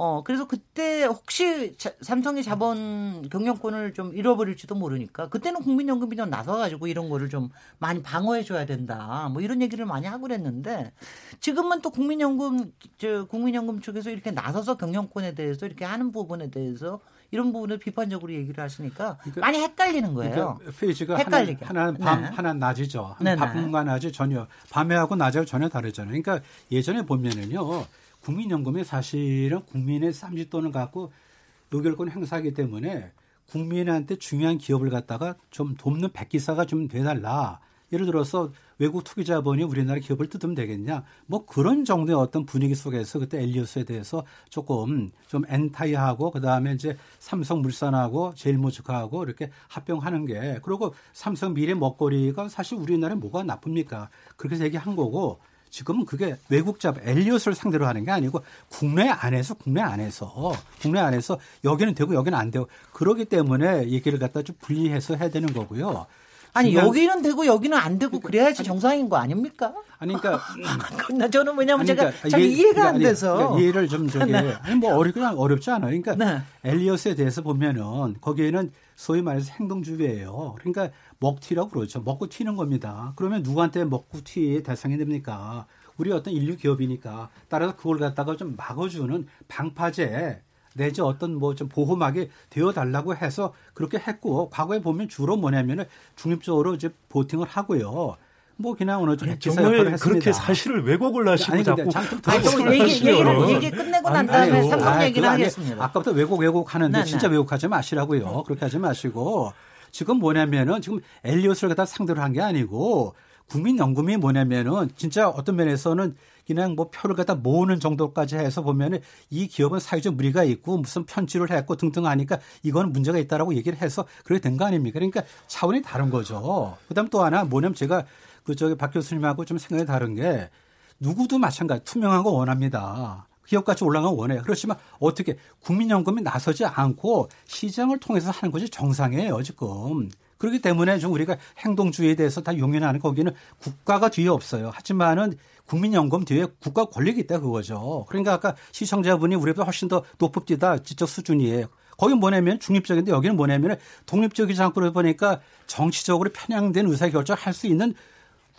S5: 어 그래서 그때 혹시 자- 삼성의 자본 경영권을 좀 잃어버릴지도 모르니까 그때는 국민연금이 좀 나서가지고 이런 거를 좀 많이 방어해줘야 된다. 뭐 이런 얘기를 많이 하고 그랬는데 지금은 또 국민연금 저 국민연금 쪽에서 이렇게 나서서 경영권에 대해서 이렇게 하는 부분에 대해서 이런 부분을 비판적으로 얘기를 하시니까
S10: 그러니까-
S5: 많이 헷갈리는 거예요.
S10: 그러니까 페이지가
S5: 헷갈리게.
S10: 하나, 하나는 밤,
S5: 네.
S10: 하나는 낮이죠.
S5: 네네.
S10: 밤과 낮이 전혀 밤에하고 낮하고 전혀 다르잖아요. 그러니까 예전에 보면은요, 국민연금이 사실은 국민의 쌈짓돈을 갖고 의결권 행사하기 때문에 국민한테 중요한 기업을 갖다가 좀 돕는 백기사가 좀 돼달라. 예를 들어서 외국 투기 자본이 우리나라 기업을 뜯으면 되겠냐. 뭐 그런 정도의 어떤 분위기 속에서 그때 엘리어스에 대해서 조금 좀 엔타이하고 그다음에 이제 삼성물산하고 제일모직하고 이렇게 합병하는 게 그리고 삼성 미래 먹거리가 사실 우리나라에 뭐가 나쁩니까? 그렇게 얘기한 거고 지금은 그게 외국 자본 엘리엇을 상대로 하는 게 아니고 국내 안에서 국내 안에서 국내 안에서 여기는 되고 여기는 안 되고 그러기 때문에 얘기를 갖다 좀 분리해서 해야 되는 거고요.
S5: 아니 여기는 되고 여기는 안 되고 그래야지 정상인 거 아닙니까?
S10: 아니 그러니까
S5: 나 저는 왜냐면
S10: 아니,
S5: 제가
S10: 그러니까
S5: 참
S10: 이해-
S5: 이해가 안
S10: 아니,
S5: 돼서
S10: 그러니까 이해를 좀 저기
S5: 네.
S10: 아니 뭐 어려 그냥 어렵지 않아요. 그러니까
S5: 네.
S10: 엘리엇에 대해서 보면은 거기에는 소위 말해서 행동주의예요. 그러니까 먹튀라고 그러죠. 먹고 튀는 겁니다. 그러면 누구한테 먹고 튀 대상이 됩니까? 우리 어떤 인류 기업이니까 따라서 그걸 갖다가 좀 막아주는 방파제 내지 어떤 뭐 좀 보호막이 되어 달라고 해서 그렇게 했고 과거에 보면 주로 뭐냐면은 중립적으로 이제 보팅을 하고요. 뭐 그냥 어느 정도 기사 역할을 했습니다.
S9: 그렇게 사실을 왜곡을 하시고
S10: 아니,
S9: 자꾸
S5: 얘기,
S9: 하시면은
S5: 얘기를, 얘기 끝내고 난 다음에. 삼성 얘기를 하겠습니다.
S10: 아까부터 왜곡 왜곡 하는데
S5: 네,
S10: 진짜
S5: 네.
S10: 왜곡하지 마시라고요. 그렇게 하지 마시고 지금 뭐냐면은 지금 엘리엇을 갖다 상대로 한 게 아니고 국민연금이 뭐냐면은 진짜 어떤 면에서는 그냥 뭐 표를 갖다 모으는 정도까지 해서 보면은 이 기업은 사회적 무리가 있고 무슨 편취를 했고 등등 하니까 이건 문제가 있다라고 얘기를 해서 그렇게 된 거 아닙니까? 그러니까 차원이 다른 거죠. 그다음 또 하나 뭐냐면 제가 그 저기 박 교수님하고 좀 생각이 다른 게 누구도 마찬가지 투명한 거 원합니다. 기업가치 올라가면 원해요. 그렇지만 어떻게 국민연금이 나서지 않고 시장을 통해서 하는 것이 정상이에요, 지금. 그렇기 때문에 좀 우리가 행동주의에 대해서 다 용인하는 거기는 국가가 뒤에 없어요. 하지만은 국민연금 뒤에 국가 권력이 있다 그거죠. 그러니까 아까 시청자분이 우리보다 훨씬 더 높읍디다 지적 수준이에요. 거기 뭐냐면 중립적인데 여기는 뭐냐면 독립적이지 않고 보니까 정치적으로 편향된 의사결정을 할수 있는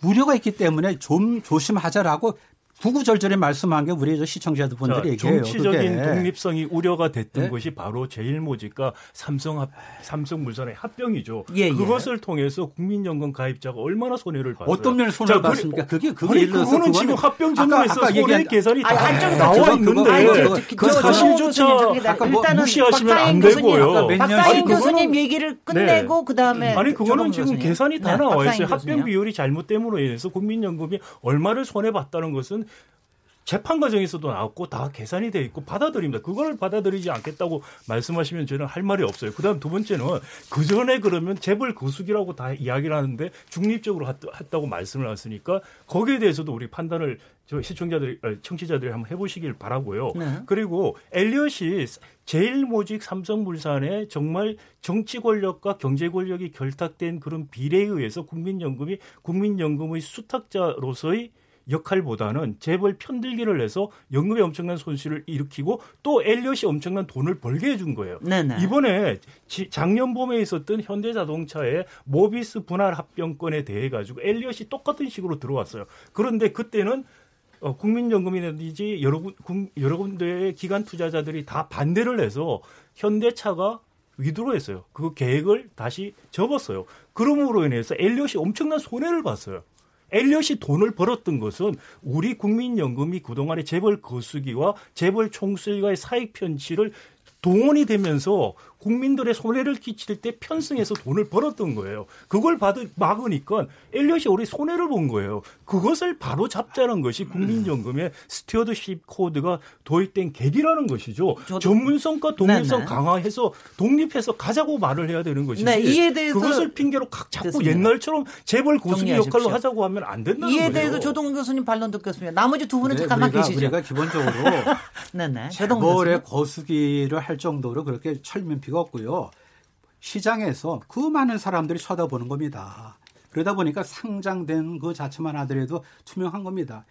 S10: 우려가 있기 때문에 좀 조심하자라고 구구절절히 말씀한 게 우리 시청자분들이
S9: 자,
S10: 얘기해요.
S9: 정치적인
S10: 그게.
S9: 독립성이 우려가 됐던
S10: 네?
S9: 것이 바로 제일모직과 삼성 합, 삼성물산의 합병이죠.
S10: 예, 예.
S9: 그것을 통해서 국민연금 가입자가 얼마나 손해를 봤어요.
S10: 어떤 면에 손해를
S9: 자,
S10: 봤습니까? 그게 그게
S9: 그거는
S10: 그거는
S9: 지금 합병 전문에서 손해
S10: 얘기한-
S9: 계산이
S10: 아니,
S9: 다
S10: 아니, 저기
S9: 나와 있는데
S10: 아니, 저-
S9: 그
S10: 저- 저-
S9: 사실조차
S10: 저-
S9: 아까
S10: 뭐
S9: 무시하시면
S5: 박사인
S9: 안
S5: 교수님,
S9: 되고요.
S5: 박사인 교수님 얘기를 끝내고 그 다음에
S9: 아니 그거는 지금 계산이 다 나와 있어요. 합병 비율이 잘못 됨으로 인해서 국민연금이 얼마를 손해 봤다는 것은 재판 과정에서도 나왔고 다 계산이 돼 있고 받아들입니다. 그걸 받아들이지 않겠다고 말씀하시면 저는 할 말이 없어요. 그다음 두 번째는 그 전에 그러면 재벌 거수기라고 다 이야기를 하는데 중립적으로 했다고 말씀을 하셨으니까 거기에 대해서도 우리 판단을 저 시청자들이 아니, 청취자들이 한번 해보시길 바라고요.
S5: 네.
S9: 그리고 엘리엇이 제일 모직 삼성물산의 정말 정치 권력과 경제 권력이 결탁된 그런 비례에 의해서 국민연금이 국민연금의 수탁자로서의 역할보다는 재벌 편들기를 해서 연금에 엄청난 손실을 일으키고 또 엘리엇이 엄청난 돈을 벌게 해준 거예요.
S5: 네네.
S9: 이번에 지- 작년 봄에 있었던 현대자동차의 모비스 분할 합병권에 대해 가지고 엘리엇이 똑같은 식으로 들어왔어요. 그런데 그때는 어, 국민연금이라든지 여러, 군- 군- 여러 군데의 기관 투자자들이 다 반대를 해서 현대차가 위드로 했어요. 그 계획을 다시 접었어요. 그러므로 인해서 엘리엇이 엄청난 손해를 봤어요. 엘리엇이 돈을 벌었던 것은 우리 국민연금이 그동안의 재벌 거수기와 재벌 총수일과의 사익 편취를 동원이 되면서 국민들의 손해를 끼칠 때 편승해서 돈을 벌었던 거예요. 그걸 받을 막으니까 엘리엇이 우리 손해를 본 거예요. 그것을 바로 잡자는 것이 국민연금의 stewardship code가 도입된 계기라는 것이죠. 전문성과 독립성
S5: 네 네.
S9: 강화해서 독립해서 가자고 말을 해야 되는 것이지.
S5: 네, 이에 대해서
S9: 그것을 핑계로 각 자꾸
S5: 됐습니다.
S9: 옛날처럼 재벌 거수기. 역할로 하자고 하면 안 된다는
S5: 이에
S9: 거예요.
S5: 대해서 조동근 교수님 반론 듣겠습니다. 나머지 두 분은
S10: 네,
S5: 잠깐만
S10: 우리가,
S5: 계시죠.
S10: 우리가 기본적으로
S5: 네네. 조동
S10: 재벌의. 거수기를 할 정도로 그렇게 철면 피가 없고요. 시장에서 그 많은 사람들이 쳐다보는 겁니다. 그러다 보니까 상장된 그 자체만 하더라도 투명한 겁니다.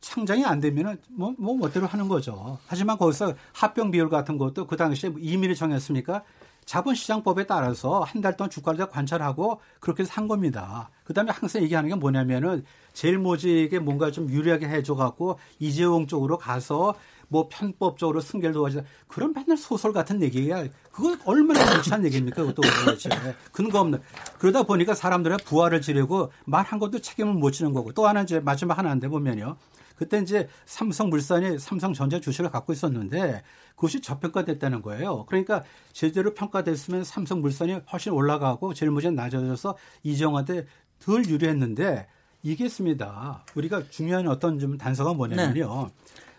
S10: 상장이 안 되면은 뭐, 뭐 멋대로 하는 거죠. 하지만 거기서 합병 비율 같은 것도 그 당시에 임의를 정했습니까? 자본시장법에 따라서 한 달 동안 주가를 다 관찰하고 그렇게 한 겁니다. 그 다음에 항상 얘기하는 게 뭐냐면은 제일 모직에 뭔가 좀 유리하게 해줘갖고 이재용 쪽으로 가서 뭐 편법적으로 승계를 도와주다 그런 맨날 소설 같은 얘기야. 그거 얼마나 무치한 얘기입니까? 그것도 도대체 근거 없는. 그러다 보니까 사람들의 부활을 지르고 말한 것도 책임을 못 지는 거고 또 하나 이제 마지막 하나인데 보면요. 그때 이제 삼성물산이 삼성전자 주식을 갖고 있었는데 그것이 저평가됐다는 거예요. 그러니까 제대로 평가됐으면 삼성물산이 훨씬 올라가고 제일모직이 낮아져서 이정한테 덜 유리했는데 이게 있습니다. 우리가 중요한 어떤 좀 단서가 뭐냐면요.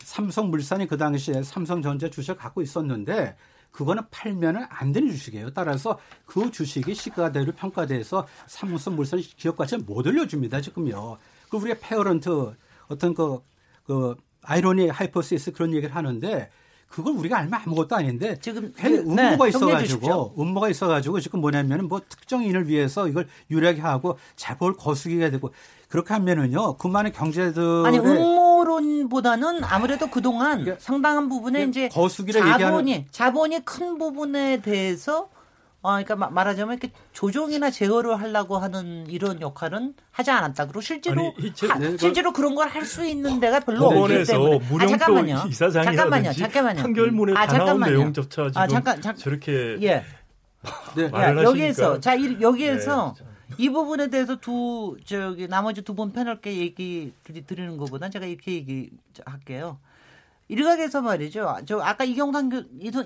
S10: 삼성물산이 그 당시에 삼성전자 주식을 갖고 있었는데 그거는 팔면은 안 되는 주식이에요. 따라서 그 주식이 시가대로 평가돼서 삼성물산 기업 가치를 못 올려줍니다. 지금요. 그 우리가 parent 어떤 그, 그 아이러니 hypothesis 그런 얘기를 하는데 그걸 우리가 알면 아무것도 아닌데
S5: 지금
S10: 괜히
S5: 그- 네,
S10: 음모가
S5: 주십시오.
S10: 있어가지고 음모가 있어가지고 지금 뭐냐면은 뭐 특정인을 위해서 이걸 유리하게 하고 재벌 거수기가 되고 그렇게 하면은요 그 많은 경제들의
S5: 아니 음모론보다는 아무래도 그동안 상당한 부분에 이제
S10: 거수기를
S5: 자본이
S10: 얘기하는-
S5: 자본이 큰 부분에 대해서 어, 그러니까 마- 말하자면 이렇게 조정이나 제어를 하려고 하는 이런 역할은 하지 않았다. 그리고 실제로
S9: 아니, 이 제-
S5: 하-
S9: 네, 그-
S5: 실제로 그런 걸 할 수 있는 데가 별로 없기 때문에. 아, 잠깐만요. 잠깐만요. 잠깐만요.
S9: 판결문에
S5: 아, 잠깐만요.
S9: 내용조차 지금
S5: 아, 잠깐, 잠-
S9: 저렇게
S5: 예.
S10: 네.
S5: 야, 여기에서. 자 이- 여기에서
S9: 네,
S5: 이 부분에 대해서 두 저기 나머지 두 분 패널께 얘기 드리- 드리는 것보다 제가 이렇게 얘기 할게요. 일각에서 말이죠. 저 아까 이경상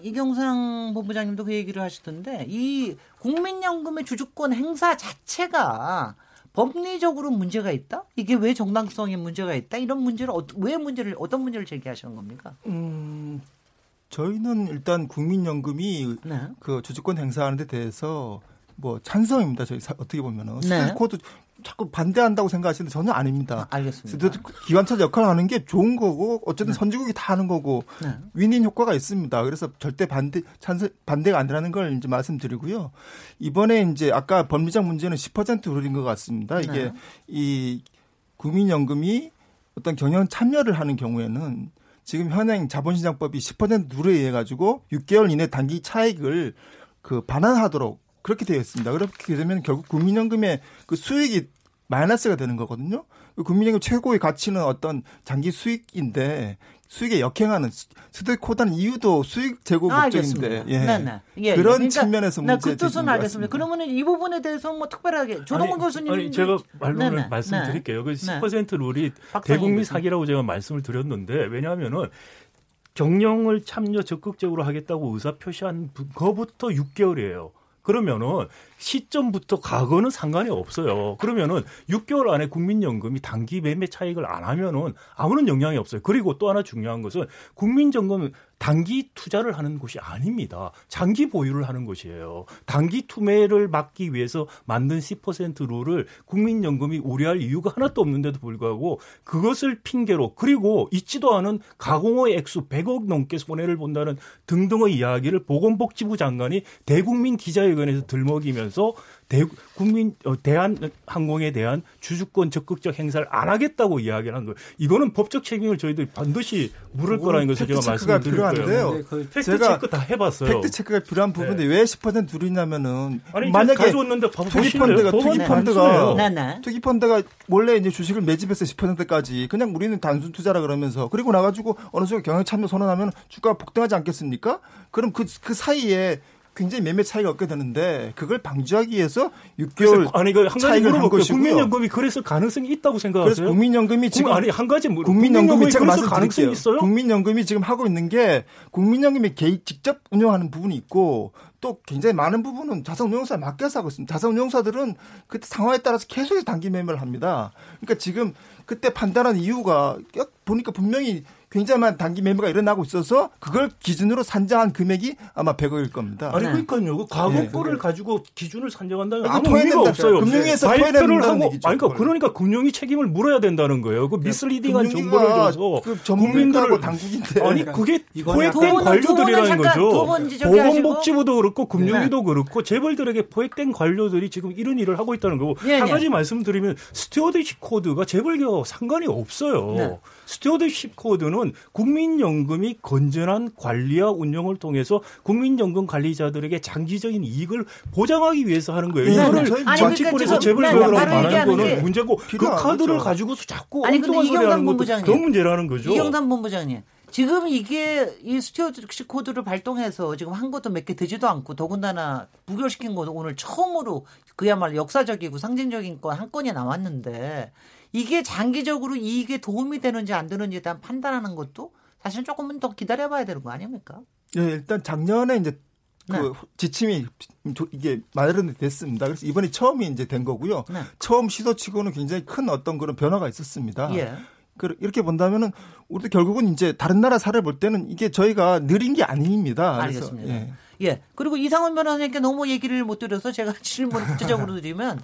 S5: 이경상 본부장님도 그 얘기를 하시던데 이 국민연금의 주주권 행사 자체가 법리적으로 문제가 있다? 이게 왜 정당성에 문제가 있다? 이런 문제를 어, 왜 문제를 어떤 문제를 제기하시는 겁니까?
S7: 음, 저희는 일단 국민연금이
S5: 네.
S7: 그 주주권 행사하는 데 대해서 뭐 찬성입니다. 저희 사- 어떻게 보면은
S5: 네.
S7: 코드 자꾸 반대한다고 생각하시는데 전혀 아닙니다.
S5: 아, 알겠습니다.
S7: 기관차 역할을 하는 게 좋은 거고 어쨌든 네. 선진국이 다 하는 거고 네. 윈윈 효과가 있습니다. 그래서 절대 반대 찬스 반대가 아니라는 걸 이제 말씀드리고요. 이번에 이제 아까 법리적 문제는 10% 룰인 것 같습니다. 이게 네. 이 국민연금이 어떤 경영 참여를 하는 경우에는 지금 현행 자본시장법이 10% 룰에 의해 가지고 6개월 이내 단기 차익을 그 반환하도록 그렇게 되어 있습니다. 그렇게 되면 결국 국민연금의 그 수익이 마이너스가 되는 거거든요. 그 국민연금 최고의 가치는 어떤 장기 수익인데 수익에 역행하는 스테이크홀더는 이유도 수익 제고 아, 목적인데 예. 네, 네. 예, 그런 그러니까, 측면에서 문제
S5: 네, 그 뜻은 알겠습니다. 그러면 이 부분에 대해서 뭐 특별하게 조동근 교수님
S9: 아니 제가 말론을 네, 네. 말씀드릴게요. 그 10% 룰이 대국민 사기라고 제가 말씀을 드렸는데 왜냐하면은 경영을 참여 적극적으로 하겠다고 의사 표시한 거부터 6개월이에요. 그러면은 시점부터 과거는 상관이 없어요. 그러면은 6개월 안에 국민연금이 단기 매매 차익을 안 하면은 아무런 영향이 없어요. 그리고 또 하나 중요한 것은 국민연금 단기 투자를 하는 곳이 아닙니다. 장기 보유를 하는 곳이에요. 단기 투매를 막기 위해서 만든 10% 룰을 국민연금이 우려할 이유가 하나도 없는데도 불구하고 그것을 핑계로 그리고 있지도 않은 가공의 액수 100억 넘게 손해를 본다는 등등의 이야기를 보건복지부 장관이 대국민 기자회견에서 들먹이면서 대, 국민 어, 대한 항공에 대한 주주권 적극적 행사를 안 하겠다고 이야기를 한 거예요. 이거는 법적 책임을 저희들이 반드시 물을 거라는 것을 제가 말씀드릴 거예요. 네, 그 fact check 다 해봤어요.
S7: fact check가 필요한 부분인데 네. 왜10% 줄이냐면은
S9: 아니, 만약에 가져왔는데
S7: 투기 펀드가 투기 펀드가 네, 네. 투기 펀드가 원래 이제 주식을 매집해서 10%까지 그냥 우리는 단순 투자라 그러면서 그리고 나가지고 어느 순간 경영 참여 선언하면 주가가 폭등하지 않겠습니까? 그럼 그, 그 사이에 굉장히 매매 차이가 없게 되는데 그걸 방지하기 위해서 6개월 아니 그한 가지 물어볼게요.
S9: 국민연금이 그랬을 가능성이 있다고 생각하세요?
S7: 그래서 국민연금이 지금
S9: 아니 한 가지
S7: 물어 국민연금이 제가 말씀드릴게요. 있어요? 국민연금이 지금 하고 있는 게 국민연금이 개인 직접 운영하는 부분이 있고 또 굉장히 많은 부분은 자산운용사에 맡겨서 하고 있습니다. 자산운용사들은 그때 상황에 따라서 계속해서 단기 매매를 합니다. 그러니까 지금 그때 판단한 이유가 보니까 분명히 굉장히 많은 단기 매매가 일어나고 있어서 그걸 기준으로 산정한 금액이 아마 100억일 겁니다.
S9: 아니 네. 그러니까요. 그 과거거를 네. 가지고 기준을 산정한다면 아무 의미가 없어요.
S7: 금융위에서 발표를 하고
S9: 얘기죠, 아니 그러니까 그러니까 금융위 책임을 물어야 된다는 거예요. 그 misleading한 정보를 줘서 그 국민들을
S7: 당국인데
S9: 아니 그게 포획된 관료들이라는 거죠. 보건복지부도 그렇고 금융위도 네. 그렇고 재벌들에게 포획된 관료들이 지금 이런 일을 하고 있다는 거고 네, 한 네. 가지 말씀드리면 stewardship code가 재벌과 상관이 없어요. 네. stewardship code는 국민연금이 건전한 관리와 운영을 통해서 국민연금 관리자들에게 장기적인 이익을 보장하기 위해서 하는 거예요. 네. 이거를 정치권에서 재벌가라고 말하는 거는 문제고 그 카드를 가지고서 자꾸 아니, 엉뚱한 소리 하는 것도 더 문제라는 거죠.
S5: 이경상 본부장님. 지금 이게 이 stewardship code를 발동해서 지금 한 것도 몇 개 되지도 않고 더군다나 부결시킨 것도 오늘 처음으로 그야말로 역사적이고 상징적인 건 한 건이 나왔는데 이게 장기적으로 이익에 도움이 되는지 안 되는지에 대한 판단하는 것도 사실 조금은 더 기다려봐야 되는 거 아닙니까?
S7: 네, 일단 작년에 이제 그 네. 지침이 이게 마련이 됐습니다. 그래서 이번에 처음이 이제 된 거고요. 네. 처음 시도치고는 굉장히 큰 어떤 그런 변화가 있었습니다. 예. 이렇게 본다면은 우리도 결국은 이제 다른 나라 사례 볼 때는 이게 저희가 느린 게 아닙니다.
S5: 알겠습니다. 예. 예. 그리고 이상원 변호사님께 너무 얘기를 못 드려서 제가 질문을 구체적으로 드리면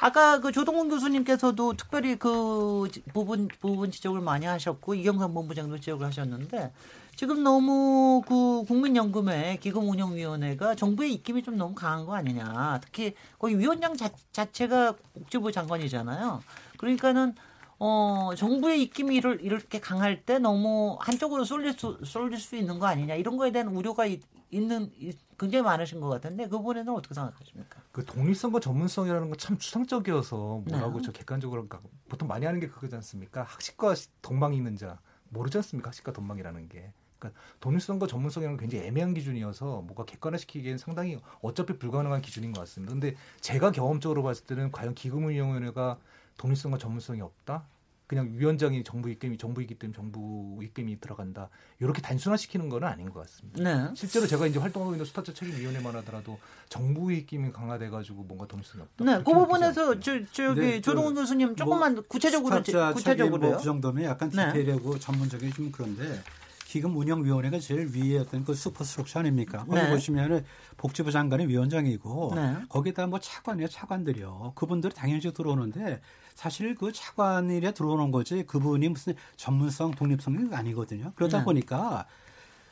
S5: 아까 그 조동훈 교수님께서도 특별히 그 부분 부분 지적을 많이 하셨고 이경삼 본부장도 지적을 하셨는데 지금 너무 그 국민연금의 기금운영위원회가 정부의 입김이 좀 너무 강한 거 아니냐. 특히 거기 위원장 자, 자체가 국제부 장관이잖아요. 그러니까는 어, 정부의 입김이 이를, 이렇게 강할 때 너무 한쪽으로 쏠릴 수, 쏠릴 수 있는 거 아니냐. 이런 거에 대한 우려가 있, 는 굉장히 많으신 것 같은데 그 부분에는 어떻게 생각하십니까?
S8: 그 독립성과 전문성이라는 건 참 추상적이어서 뭐라고 네. 저 객관적으로 그러니까 보통 많이 하는 게 그거지 않습니까? 학식과 동망이 있는 자 모르지 않습니까? 학식과 동망이라는 게. 그러니까 독립성과 전문성이라는 건 굉장히 애매한 기준이어서 뭔가 객관화시키기엔 상당히 어차피 불가능한 기준인 것 같습니다. 근데 제가 경험적으로 봤을 때는 과연 기금운용위원회가 독립성과 전문성이 없다? 그냥 위원장이 정부 입김이 정부이기 때문에 정부 입김이 들어간다. 이렇게 단순화시키는 건 아닌 것 같습니다. 네. 실제로 제가 이제 활동하고 있는 수탁자 책임위원회만 하더라도 정부 입김이 강화돼가지고 뭔가 독립성이 없다.
S5: 네, 그 부분에서 저, 저기 네, 조동근 교수님 조금만 뭐 구체적으로
S10: 구체적으로 뭐그 정도면 약간 네. 디테일하고 네. 전문적이 좀 그런데 기금 운영위원회가 제일 위에 어떤 그 superstructure 아닙니까? 거기
S5: 네.
S10: 보시면은 복지부 장관이 위원장이고
S5: 네.
S10: 거기다 뭐 차관이야 차관들이요. 그분들이 당연히 들어오는데 사실 그 차관이라 들어오는 거지 그분이 무슨 전문성 독립성이 아니거든요. 그러다
S5: 네.
S10: 보니까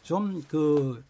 S10: 좀그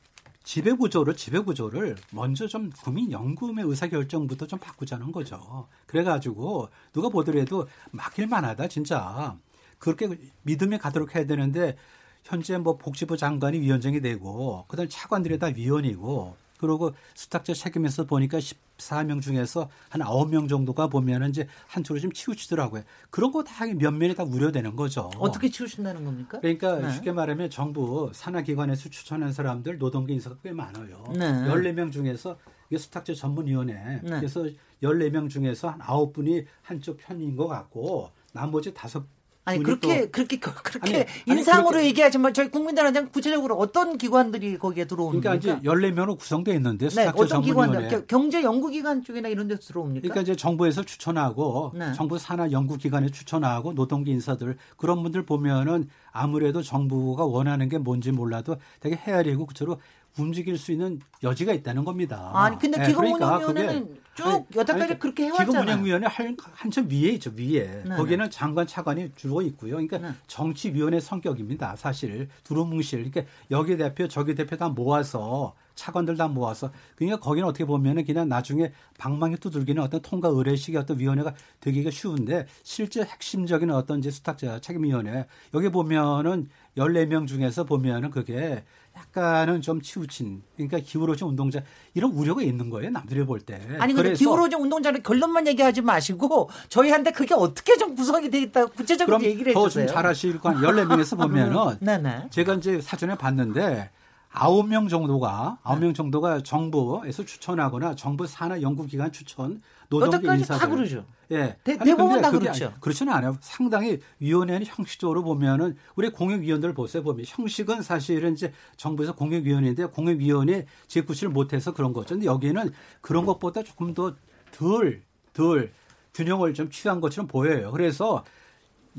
S10: 지배 구조를 지배 구조를 먼저 좀 국민 연금의 의사 결정부터 좀 바꾸자는 거죠. 그래 가지고 누가 보더라도 맡길 만하다 진짜 그렇게 믿음이 가도록 해야 되는데 현재 뭐 복지부 장관이 위원장이 되고 그다음 에 차관들이 다 위원이고 그리고 수탁자 책임에서 보니까 14명 중에서 한 9명 정도가 보면은 이제 한쪽으로 좀 치우치더라고요. 그런 거 다 면면이 다 우려되는 거죠.
S5: 어떻게 치우신다는 겁니까?
S10: 그러니까
S5: 네.
S10: 쉽게 말하면 정부 산하기관에서 추천한 사람들 노동계 인사가 꽤 많아요.
S5: 네.
S10: 14명 중에서 이게 수탁제 전문위원회
S5: 네.
S10: 그래서 14명 중에서 한 9분이 한쪽 편인 것 같고 나머지 다섯
S5: 아니
S10: 분이
S5: 그렇게
S10: 또
S5: 그렇게 그렇게
S10: 아니,
S5: 인상으로
S10: 그렇게-
S5: 얘기하지만 저희 국민들한테는 구체적으로 어떤 기관들이 거기에 들어옵니까?
S10: 그러니까 이제 14명으로 구성되어 있는데
S5: 네, 어떤 기관들 경제 연구기관 쪽이나 이런 데서 들어옵니까?
S10: 그러니까 이제 정부에서 추천하고
S5: 네.
S10: 정부 산하 연구기관에 추천하고 노동계 인사들 그런 분들 보면은 아무래도 정부가 원하는 게 뭔지 몰라도 되게 헤아리고 그처럼 움직일 수 있는 여지가 있다는 겁니다.
S5: 아니 근데
S10: 네, 그러니까
S5: 기금운영위원회는
S10: 그게-
S5: 쭉 여태까지
S10: 아니,
S5: 그렇게 해왔잖아요.
S10: 기금운영위원회 한- 한참 위에 있죠 위에
S5: 네,
S10: 거기는 장관 차관이 주로 있고요. 그러니까
S5: 네.
S10: 정치위원회 성격입니다. 사실 두루뭉실 그러니까 여기 대표 저기 대표 다 모아서 차관들 다 모아서 그러니까 거기는 어떻게 보면은 그냥 나중에 방망이 두들기는 어떤 통과 의뢰식의 어떤 위원회가 되기가 쉬운데 실제 핵심적인 어떤 이제 수탁자 책임위원회 여기 보면은 14명 중에서 보면은 그게 약간은 좀 치우친 그러니까 기울어진 운동자 이런 우려가 있는 거예요 남들이 볼 때.
S5: 아니 근데 기울어진 운동자는 결론만 얘기하지 마시고 저희한테 그게 어떻게 좀 구성이 돼 있다 구체적으로 얘기를
S10: 더
S5: 해주세요.
S10: 좀 잘하실 거 14명에서 보면은
S5: 네네.
S10: 제가 이제 사전에 봤는데 아홉 명 정도가 아홉 명 정도가 정부에서 추천하거나 정부 산하 연구기관 추천 노동계 인사들
S5: 다 그러죠.
S10: 예.
S5: 대- 대부분 다 그렇죠.
S10: 그렇지는 않아요. 상당히 위원회는 형식적으로 보면은 우리 공익위원들 보세요. 보면 형식은 사실은 이제 정부에서 공익위원회인데 공익위원회 제구실을 못해서 그런 거죠. 근데 여기는 그런 것보다 조금 더 덜, 덜 균형을 좀 취한 것처럼 보여요. 그래서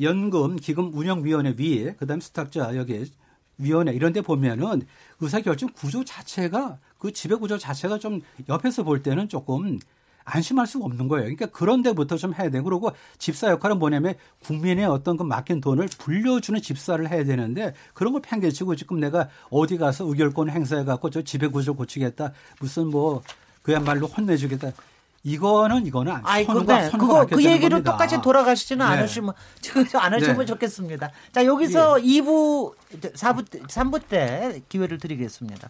S10: 연금 기금 운영위원회 위에 그다음 수탁자 여기 위원회 이런 데 보면은 의사결정 구조 자체가 그 지배 구조 자체가 좀 옆에서 볼 때는 조금 안심할 수가 없는 거예요. 그러니까 그런 데부터 좀 해야 되고 그리고 집사 역할은 뭐냐면 국민의 어떤 그 맡긴 돈을 불려주는 집사를 해야 되는데 그런 걸 팽개치고 지금 내가 어디 가서 의결권 행사해 갖고 저 지배 구조 고치겠다 무슨 뭐 그야말로 혼내주겠다 이거는 이거는 안
S5: 아이 근데
S10: 선우가
S5: 그거 안그
S10: 겁니다.
S5: 똑같이 돌아가시지는
S10: 네.
S5: 않으시면 안 하시면
S10: 네.
S5: 좋겠습니다. 자 여기서 2부 4부 때, 3부 때 기회를 드리겠습니다.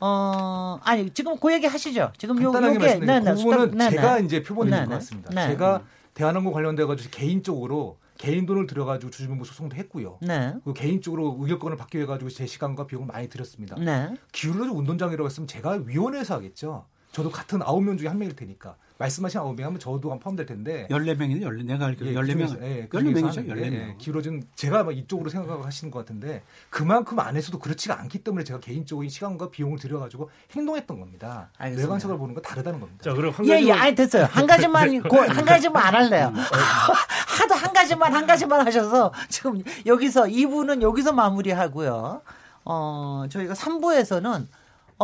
S5: 어 아니 지금 그 얘기 하시죠. 지금 요 요게
S8: 말씀드리면 그 부분은
S5: 수단- 네,
S8: 제가
S5: 네.
S8: 이제 표본이
S5: 네,
S8: 있는
S5: 네.
S8: 것 같습니다.
S5: 네.
S8: 제가 대한항공 관련돼 가지고 개인적으로 개인 돈을 들여가지고 주주분부 소송도 했고요.
S5: 네.
S8: 그 개인적으로 의결권을 받기 위해 가지고 제 시간과 비용을 많이 들였습니다.
S5: 네.
S8: 기울어진 운동장이라고 했으면 제가 위원회에서 하겠죠. 저도 같은 아홉 명 중에 한 명일 테니까 말씀하신 아홉 명 하면 저도 한 포함될 텐데
S10: 14명이네, 14, 내가 알기로 14명.
S8: 예,
S10: 14명이죠,
S8: 예,
S10: 14명.
S8: 예, 기울어진 제가 막 이쪽으로 생각하시는 것 같은데 그만큼 안에서도 그렇지가 않기 때문에 제가 개인적인 시간과 비용을 들여가지고 행동했던 겁니다.
S5: 알겠습니다.
S8: 외관적으로 보는 건 다르다는 겁니다.
S9: 자, 그럼 한
S5: 예,
S9: 가지만
S5: 예, 아니 됐어요. 한 가지만 고- 한 가지만 안 할래요. 하도 한 가지만 한 가지만 하셔서 지금 여기서 2부는 여기서 마무리하고요. 어, 저희가 3부에서는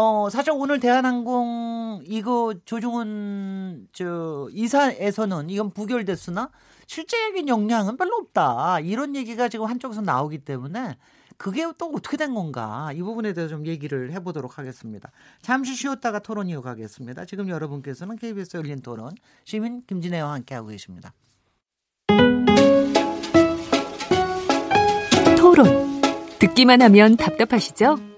S5: 어, 사실 오늘 대한항공 이거 조중훈 저 이사에서는 이건 부결됐으나 실제적인 영향은 별로 없다. 이런 얘기가 지금 한쪽에서 나오기 때문에 그게 또 어떻게 된 건가 이 부분에 대해서 좀 얘기를 해보도록 하겠습니다. 잠시 쉬었다가 토론 이어가겠습니다. 지금 여러분께서는 KBS 열린 토론 시민 김진애와 함께하고 계십니다.
S11: 토론. 듣기만 하면 답답하시죠?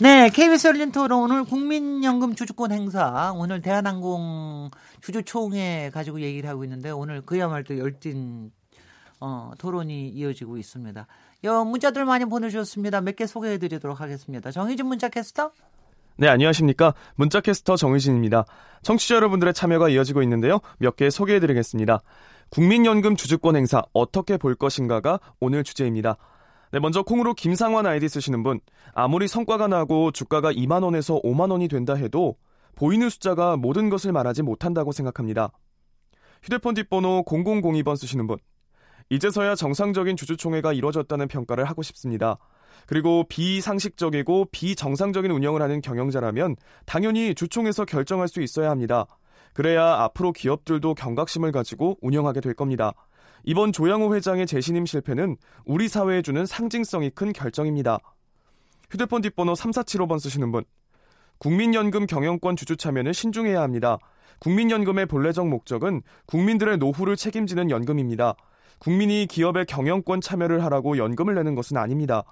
S5: 네, KBS 열린 토론 오늘 국민연금 주주권 행사 오늘 대한항공 주주총회 가지고 얘기를 하고 있는데 오늘 그야말로 열띤 어, 토론이 이어지고 있습니다. 여 문자들 많이 보내주셨습니다. 몇 개 소개해드리도록 하겠습니다. 정희진 문자 캐스터.
S6: 네, 안녕하십니까. 문자캐스터 정의진입니다. 청취자 여러분들의 참여가 이어지고 있는데요. 몇 개 소개해드리겠습니다. 국민연금 주주권 행사 어떻게 볼 것인가가 오늘 주제입니다. 네, 먼저 콩으로 김상환 아이디 쓰시는 분. 아무리 성과가 나고 주가가 2만 원에서 5만 원이 된다 해도 보이는 숫자가 모든 것을 말하지 못한다고 생각합니다. 휴대폰 뒷번호 0002번 쓰시는 분. 이제서야 정상적인 주주총회가 이루어졌다는 평가를 하고 싶습니다. 그리고 비상식적이고 비정상적인 운영을 하는 경영자라면 당연히 주총에서 결정할 수 있어야 합니다. 그래야 앞으로 기업들도 경각심을 가지고 운영하게 될 겁니다. 이번 조양호 회장의 재신임 실패는 우리 사회에 주는 상징성이 큰 결정입니다. 휴대폰 뒷번호 3475번 쓰시는 분. 국민연금 경영권 주주 참여는 신중해야 합니다. 국민연금의 본래적 목적은 국민들의 노후를 책임지는 연금입니다. 국민이 기업의 경영권 참여를 하라고 연금을 내는 것은 아닙니다.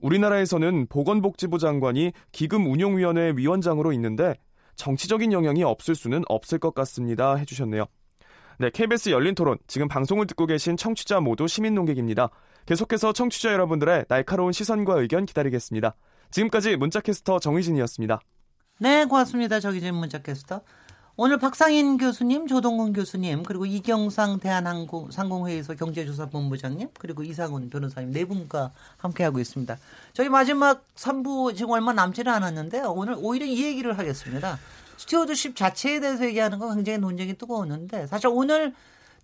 S6: 우리나라에서는 보건복지부 장관이 기금운용위원회 위원장으로 있는데 정치적인 영향이 없을 수는 없을 것 같습니다. 해주셨네요. 네, KBS 열린 토론. 지금 방송을 듣고 계신 청취자 모두 시민 농객입니다. 계속해서 청취자 여러분들의 날카로운 시선과 의견 기다리겠습니다. 지금까지 문자캐스터 정의진이었습니다.
S5: 네, 고맙습니다. 정의진 문자캐스터. 오늘 박상인 교수님, 조동근 교수님, 그리고 이경상 대한항공상공회의소 경제조사본부장님, 그리고 이상훈 변호사님 네 분과 함께하고 있습니다. 저희 마지막 3부 지금 얼마 남지는 않았는데 오늘 오히려 이 얘기를 하겠습니다. stewardship 자체에 대해서 얘기하는 건 굉장히 논쟁이 뜨거웠는데 사실 오늘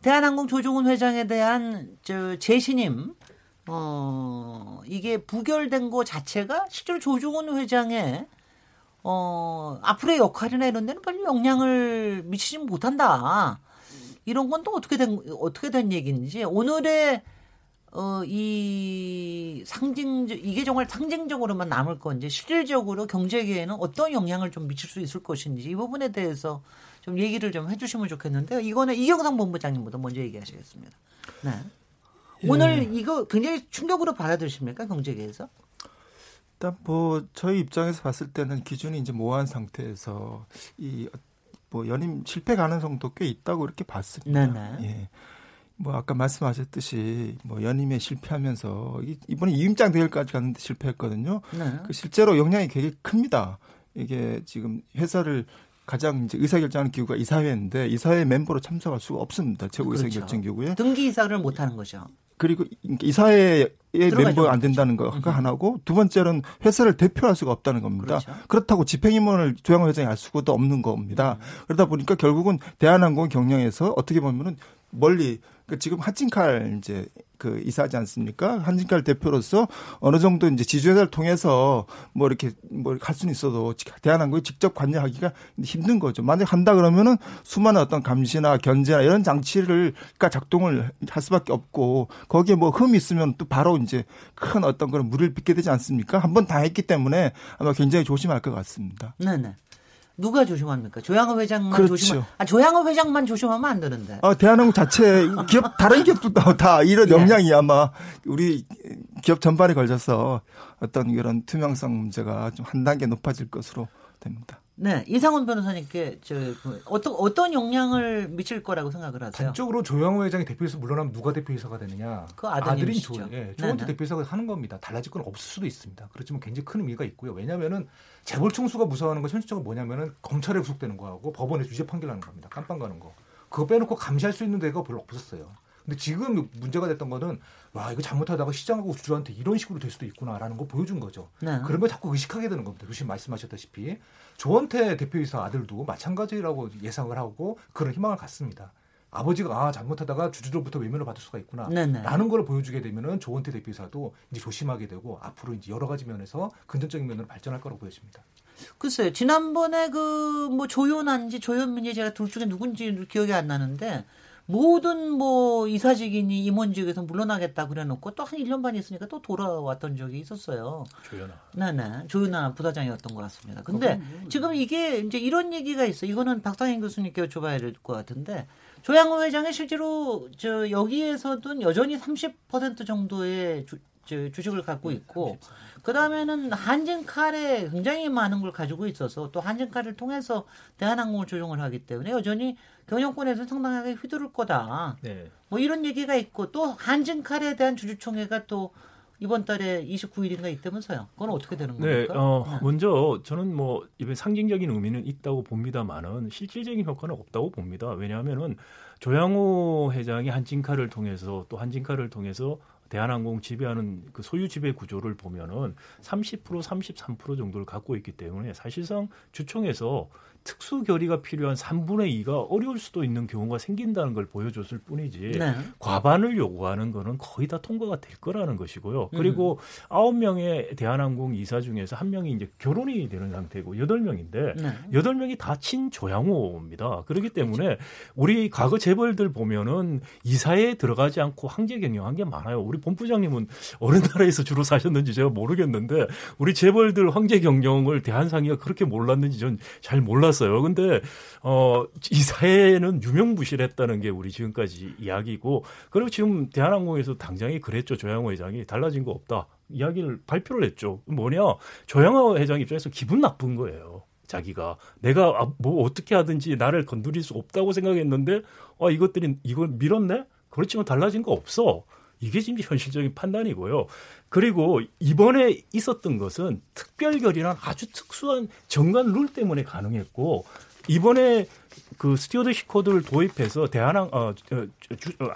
S5: 대한항공 조종훈 회장에 대한 저 재신임 어 이게 부결된 거 자체가 실제로 조종훈 회장의 어, 앞으로의 역할이나 이런 데는 별로 영향을 미치지 못한다. 이런 건 또 어떻게 된, 어떻게 된 얘기인지, 오늘의, 어, 이 상징, 이게 정말 상징적으로만 남을 건지, 실질적으로 경제계에는 어떤 영향을 좀 미칠 수 있을 것인지, 이 부분에 대해서 좀 얘기를 좀 해주시면 좋겠는데요. 이거는 이경상 본부장님부터 먼저 얘기하시겠습니다. 네. 오늘 예. 이거 굉장히 충격으로 받아들이십니까? 경제계에서?
S7: 일단 뭐 저희 입장에서 봤을 때는 기준이 이제 모호한 상태에서 이 뭐 연임 실패 가능성도 꽤 있다고 이렇게 봤습니다. 네네. 예. 뭐 아까 말씀하셨듯이 뭐 연임에 실패하면서 이번에 이임장 대회까지 갔는데 실패했거든요. 네. 그 실제로 영향이 굉장히 큽니다. 이게 지금 회사를 가장 이제 의사결정하는 기구가 이사회인데 이사회 멤버로 참석할 수가 없습니다. 최고 그렇죠. 의사결정 기구에
S5: 등기 이사를 못 하는 거죠.
S7: 그리고 이사회에 멤버가 안 된다는 거가 음. 하나고 두 번째는 회사를 대표할 수가 없다는 겁니다. 그렇죠. 그렇다고 집행임원을 조양호 회장이 알 수도 없는 겁니다. 음. 그러다 보니까 결국은 대한항공 경영에서 어떻게 보면은 멀리 그 지금 하진칼 이제 그 이사하지 않습니까? 한진칼 대표로서 어느 정도 이제 지주회사를 통해서 뭐 이렇게 뭐할 수는 있어도 대한항공에 직접 관여하기가 힘든 거죠. 만약 한다 그러면은 수많은 어떤 감시나 견제나 이런 장치를 가 작동을 할 수밖에 없고 거기에 뭐 흠이 있으면 또 바로 이제 큰 어떤 그런 물을 빚게 되지 않습니까? 한번 다 했기 때문에 아마 굉장히 조심할 것 같습니다.
S5: 네네. 누가 조심합니까? 조양호 회장만 그렇죠. 조심. 아 조양호 회장만 조심하면 안 되는데.
S7: 아 대한항공 자체 기업 다른 기업도 다 이런 예. 영향이 아마 우리 기업 전반에 걸려서 어떤 이런 투명성 문제가 좀 한 단계 높아질 것으로 됩니다.
S5: 네, 이상훈 변호사님께 저그 어떤 어떤 영향을 미칠 거라고 생각을 하세요?
S8: 단적으로 조영호 회장이 대표이사 물러나면 누가 대표이사가 되느냐?
S5: 그 아들인 조,
S8: 예, 조원태 대표이사가 하는 겁니다. 달라질 건 없을 수도 있습니다. 그렇지만 굉장히 큰 의미가 있고요. 왜냐하면은 재벌 총수가 무서워하는 건 현실적으로 뭐냐면은 검찰에 구속되는 거하고 법원에 유죄 판결하는 겁니다. 깜빵 가는 거. 그거 빼놓고 감시할 수 있는 데가 별로 없었어요. 근데 지금 문제가 됐던 거는 와 이거 잘못하다가 시장하고 주주한테 이런 식으로 될 수도 있구나라는 거 보여준 거죠. 네. 걸 자꾸 의식하게 되는 겁니다. 교수님 말씀하셨다시피 조원태 대표이사 아들도 마찬가지라고 예상을 하고 그런 희망을 갖습니다. 아버지가 아 잘못하다가 주주들부터 외면을 받을 수가 있구나 네네. 라는 걸 보여주게 되면은 조원태 대표이사도 이제 조심하게 되고 앞으로 이제 여러 가지 면에서 긍정적인 면으로 발전할 거라고 보여집니다.
S5: 글쎄요 지난번에 그 뭐 조연한지 조연민지 제가 둘 중에 누군지 기억이 안 나는데 모든 뭐 이사직이니 임원직에서 물러나겠다 그래놓고 또 한 1년 반 있으니까 또 돌아왔던 적이 있었어요.
S9: 조연아.
S5: 네네. 조연아 부사장이었던 것 같습니다. 근데 뭐 지금 이게 이제 이런 얘기가 있어. 이거는 박상현 교수님께 여쭤봐야 될 것 같은데 조양호 회장이 실제로 저 여기에서도 여전히 30% 정도의 주, 주식을 갖고 있고 그 다음에는 한진칼에 굉장히 많은 걸 가지고 있어서 또 한진칼을 통해서 대한항공을 조종을 하기 때문에 여전히 경영권에서 상당하게 휘두를 거다. 네. 뭐 이런 얘기가 있고 또 한진칼에 대한 주주총회가 또 이번 달에 29일인가 있다면서요. 그건 어떻게 되는
S9: 네,
S5: 겁니까?
S9: 어, 먼저 저는 뭐 이번 상징적인 의미는 있다고 봅니다만은 실질적인 효과는 없다고 봅니다. 왜냐하면은 조양호 회장이 한진카를 통해서 또 한진카를 통해서 대한항공 지배하는 그 소유 지배 구조를 보면은 30% 33% 정도를 갖고 있기 때문에 사실상 주총에서 특수 결의가 필요한 3분의 2가 어려울 수도 있는 경우가 생긴다는 걸 보여줬을 뿐이지
S5: 네.
S9: 과반을 요구하는 거는 거의 다 통과가 될 거라는 것이고요. 그리고 아홉 명의 대한항공 이사 중에서 한 명이 이제 결혼이 되는 상태고 여덟 명인데
S5: 네.
S9: 여덟 명이 다 친조양호입니다. 그렇기 때문에 우리 과거 재벌들 보면은 이사에 들어가지 않고 황제 경영한 게 많아요. 우리 본부장님은 어느 나라에서 주로 사셨는지 제가 모르겠는데 우리 재벌들 황제 경영을 대한상이가 그렇게 몰랐는지 전 잘 몰 랐어요. 근데 어 이 사회는 유명무실했다는 게 우리 지금까지 이야기고 그리고 지금 대한항공에서 당장이 그랬죠. 조양호 회장이 달라진 거 없다. 이야기를 발표를 했죠. 뭐냐? 조양호 회장 입장에서 기분 나쁜 거예요. 자기가 내가 아, 뭐 어떻게 하든지 나를 건드릴 수 없다고 생각했는데 아 이것들이 이걸 밀었네. 그렇지만 달라진 거 없어. 이게 지금 현실적인 판단이고요. 그리고 이번에 있었던 것은 특별결의란 아주 특수한 정관 룰 때문에 가능했고 이번에 그 stewardship code를 도입해서 대한항 어, 어, 주, 어,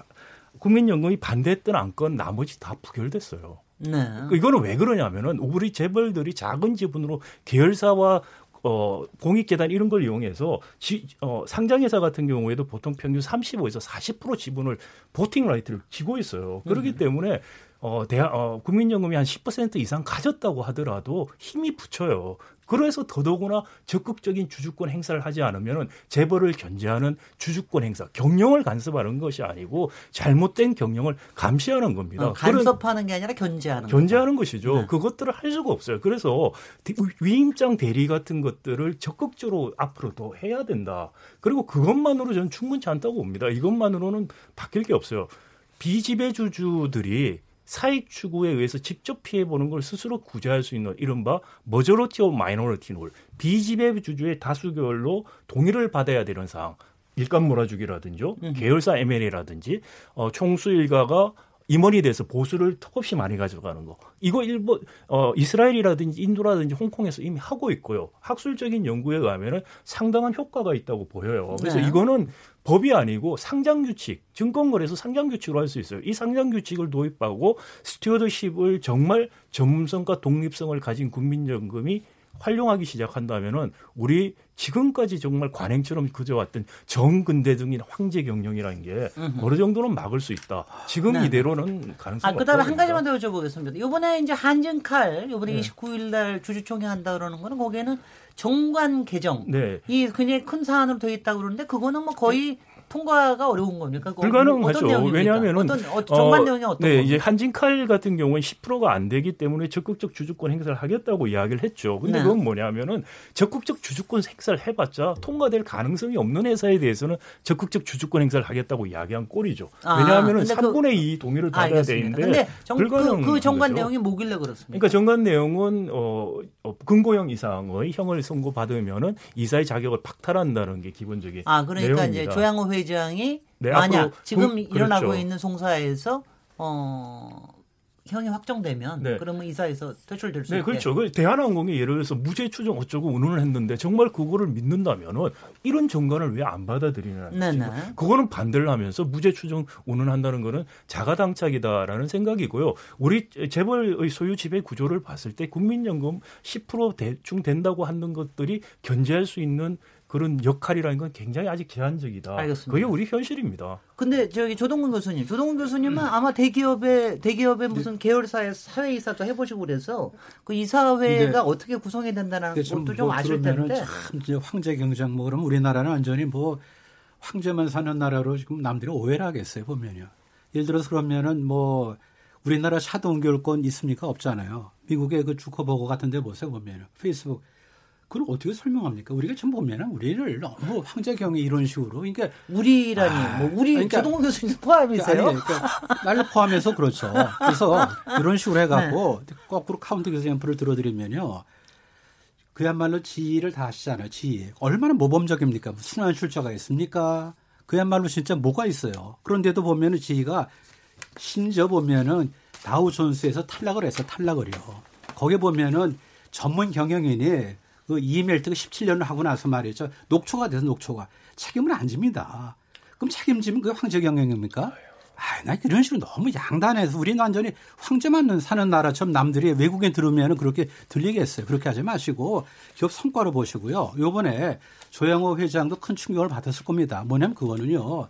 S9: 국민연금이 반대했던 안건 나머지 다 부결됐어요.
S5: 네.
S9: 이거는 왜 그러냐면은 우리 재벌들이 작은 지분으로 계열사와 어, 공익재단 이런 걸 이용해서 지, 어, 상장회사 같은 경우에도 보통 평균 35에서 40% 지분을 보팅 라이트를 쥐고 있어요. 그렇기 때문에 어, 대, 어, 국민연금이 한 10% 이상 가졌다고 하더라도 힘이 붙여요. 그래서 더더구나 적극적인 주주권 행사를 하지 않으면 재벌을 견제하는 주주권 행사, 경영을 간섭하는 것이 아니고 잘못된 경영을 감시하는 겁니다.
S5: 어, 간섭하는 게 아니라 견제하는
S9: 견제하는 것이죠.
S5: 네.
S9: 그것들을 할 수가 없어요. 그래서 대- 위임장 대리 같은 것들을 적극적으로 앞으로도 해야 된다. 그리고 그것만으로 저는 충분치 않다고 봅니다. 이것만으로는 바뀔 게 없어요. 비지배주주들이 사익 추구에 의해서 직접 피해 보는 걸 스스로 구제할 수 있는 이른바 majority of minority rule 비지배주주의 다수결로 동의를 받아야 되는 사항 일감 몰아주기라든지 계열사 M&A라든지 어, 총수 일가가 임원이 돼서 보수를 턱없이 많이 가져가는 거. 이거 일본 어 이스라엘이라든지 인도라든지 홍콩에서 이미 하고 있고요. 학술적인 연구에 의하면은 상당한 효과가 있다고 보여요. 그래서
S5: 네.
S9: 이거는 법이 아니고 상장 규칙, 증권거래소 상장 규칙으로 할 수 있어요. 이 상장 규칙을 도입하고 stewardship을 정말 전문성과 독립성을 가진 국민연금이 활용하기 시작한다면은 우리 지금까지 정말 관행처럼 그저왔던 전근대적인 황제 경영이라는 게 어느 정도는 막을 수 있다. 지금
S5: 네.
S9: 이대로는 가능성이
S5: 아, 그다음에 한 가지만 더 여쭤보겠습니다. 이번에 이제 한진칼 이번에
S9: 네.
S5: 29일 날 주주총회 한다 그러는 거는 거기에는 정관 개정
S9: 네.
S5: 이 굉장히 큰 사안으로 돼 있다고 그러는데 그거는 뭐 거의 통과가 어려운 겁니까?
S9: 불가능하죠. 왜냐하면은
S5: 어떤 어, 정관 내용이 어떤
S9: 네,
S5: 겁니까?
S9: 이제 한진칼 같은 경우는 10%가 안 되기 때문에 적극적 주주권 행사를 하겠다고 이야기를 했죠. 근데
S5: 네.
S9: 그건 뭐냐면은 적극적 주주권 행사를 해봤자 통과될 가능성이 없는 회사에 대해서는 적극적 주주권 행사를 하겠다고 이야기한 꼴이죠.
S5: 아,
S9: 왜냐하면은
S5: 그-
S9: 3분의 2 동의를 받아야
S5: 알겠습니다.
S9: 되는데
S5: 근데 정, 그,
S9: 불가능한
S5: 그 정관. 내용이 뭐길래 그렇습니까?
S9: 그러니까 정관 내용은 어, 어, 근고형 이상의 형을 선고받으면은 이사의 자격을 박탈한다는 게 기본적인
S5: 아, 그러니까
S9: 내용입니다.
S5: 이제 조양호 회 장이
S9: 네,
S5: 만약 지금
S9: 군-
S5: 일어나고
S9: 그렇죠.
S5: 있는 송사에서 어 형이 확정되면
S9: 네.
S5: 그러면 이사에서 퇴출될 수
S9: 네,
S5: 있게.
S9: 그렇죠. 그 대한항공이 예를 들어서 무죄 추정 어쩌고 운운을 했는데 정말 그거를 믿는다면은 이런 정관을 왜 안 받아들이느냐.
S5: 네네.
S9: 그거는 반대를 하면서 무죄 추정 운운한다는 거는 자가당착이다라는 생각이고요. 우리 재벌의 소유 지배 구조를 봤을 때 국민연금 10% 대충 된다고 하는 것들이 견제할 수 있는 그런 역할이라는 건 굉장히 아직 제한적이다.
S5: 알겠습니다.
S9: 그게 우리 현실입니다.
S5: 근데 저기 조동근 교수님, 조동근 교수님은 아마 대기업의 대기업의
S10: 네.
S5: 무슨 계열사의 사회 이사도 해보시고 그래서 그 이사회가
S10: 네.
S5: 어떻게 구성이 된다는 것도
S10: 좀
S5: 좀
S10: 뭐
S5: 아실 텐데.
S10: 참 이제 황제 경장 뭐 그러면 우리나라는 완전히 뭐 황제만 사는 나라로 지금 남들이 오해를 하겠어요 보면요. 예를 들어서 그러면은 뭐 우리나라 건 있습니까? 없잖아요. 미국의 그 주커버거 같은 데 보세요 보면은 페이스북 그걸 어떻게 설명합니까? 우리가 지금 보면은 우리를 너무 황제경이 이런 식으로 그러니까
S5: 우리라니 뭐 우리
S10: 그러니까-
S5: 조동근 교수님 포함이세요?
S10: 아니, 그러니까 나를 포함해서 그렇죠. 그래서 이런 식으로 해갖고 거꾸로 counter example을 들어드리면요. 그야말로 GE를 다 아시잖아요. GE. 얼마나 모범적입니까? 순환 출자가 있습니까? 그야말로 진짜 뭐가 있어요. 그런데도 보면은 GE가 심지어 보면은 다우 존스에서 탈락을 해서 탈락을요. 거기 보면은 전문 경영인이 그 이멜트가 17년을 하고 나서 말이죠. 녹초가 돼서 녹초가 책임을 안 집니다. 그럼 책임지면 그게 황제 경영입니까? 아, 나 이런 식으로 너무 양단해서 우리는 완전히 황제만 사는 나라처럼 남들이 외국인 들으면 그렇게 들리겠어요. 그렇게 하지 마시고 기업 성과로 보시고요. 요번에 조영호 회장도 큰 충격을 받았을 겁니다. 뭐냐면 그거는요.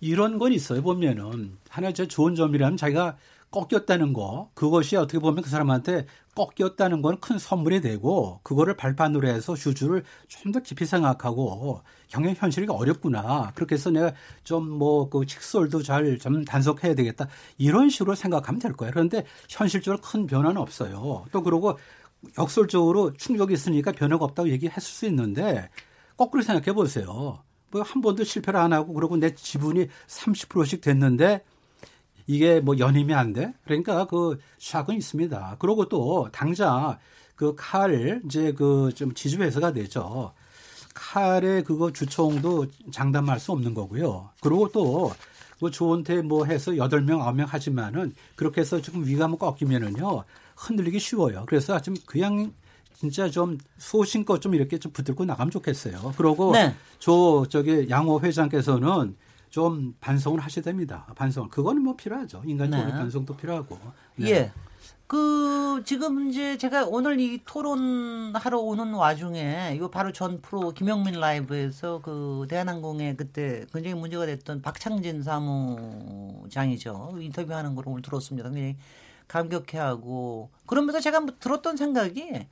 S10: 이런 건 있어요. 보면은 하나 저 좋은 점이라면 자기가 꺾였다는 거 그것이 어떻게 보면 그 사람한테 꺾였다는 건 큰 선물이 되고 그거를 발판으로 해서 주주를 좀 더 깊이 생각하고 경영 현실이 어렵구나. 그렇게 해서 내가 좀 뭐그 칙솔도 잘 좀 단속해야 되겠다. 이런 식으로 생각하면 될 거예요. 그런데 현실적으로 큰 변화는 없어요. 또 그러고 역설적으로 충격이 있으니까 변화가 없다고 얘기했을 수 있는데 거꾸로 생각해 보세요. 뭐 한 번도 실패를 안 하고 그러고 내 지분이 30%씩 됐는데 이게 뭐 연임이 안 돼? 그러니까 그 샥은 있습니다. 그리고 또 당장 그 칼 이제 그 좀 지주회사가 되죠. 칼의 그거 주총도 장담할 수 없는 거고요. 그리고 또 뭐 조은태 뭐 해서 8명, 9명 하지만은 그렇게 해서 조금 위감을 꺾이면은요. 흔들리기 쉬워요. 그래서 좀 그냥 진짜 좀 소신껏 좀 이렇게 좀 붙들고 나가면 좋겠어요. 그러고 네. 저 저기 양호 회장께서는 좀 반성을 하셔야 됩니다. 반성. 그거는 뭐 필요하죠. 인간적으로 네. 반성도 필요하고.
S5: 네. 예. 그 지금 이제 제가 오늘 이 토론하러 오는 와중에 이거 바로 전 프로 김영민 라이브에서 그 대한항공에 그때 굉장히 문제가 됐던 박창진 사무장이죠 인터뷰하는 걸 오늘 들었습니다. 굉장히 감격해하고 그러면서 제가 뭐 들었던 생각이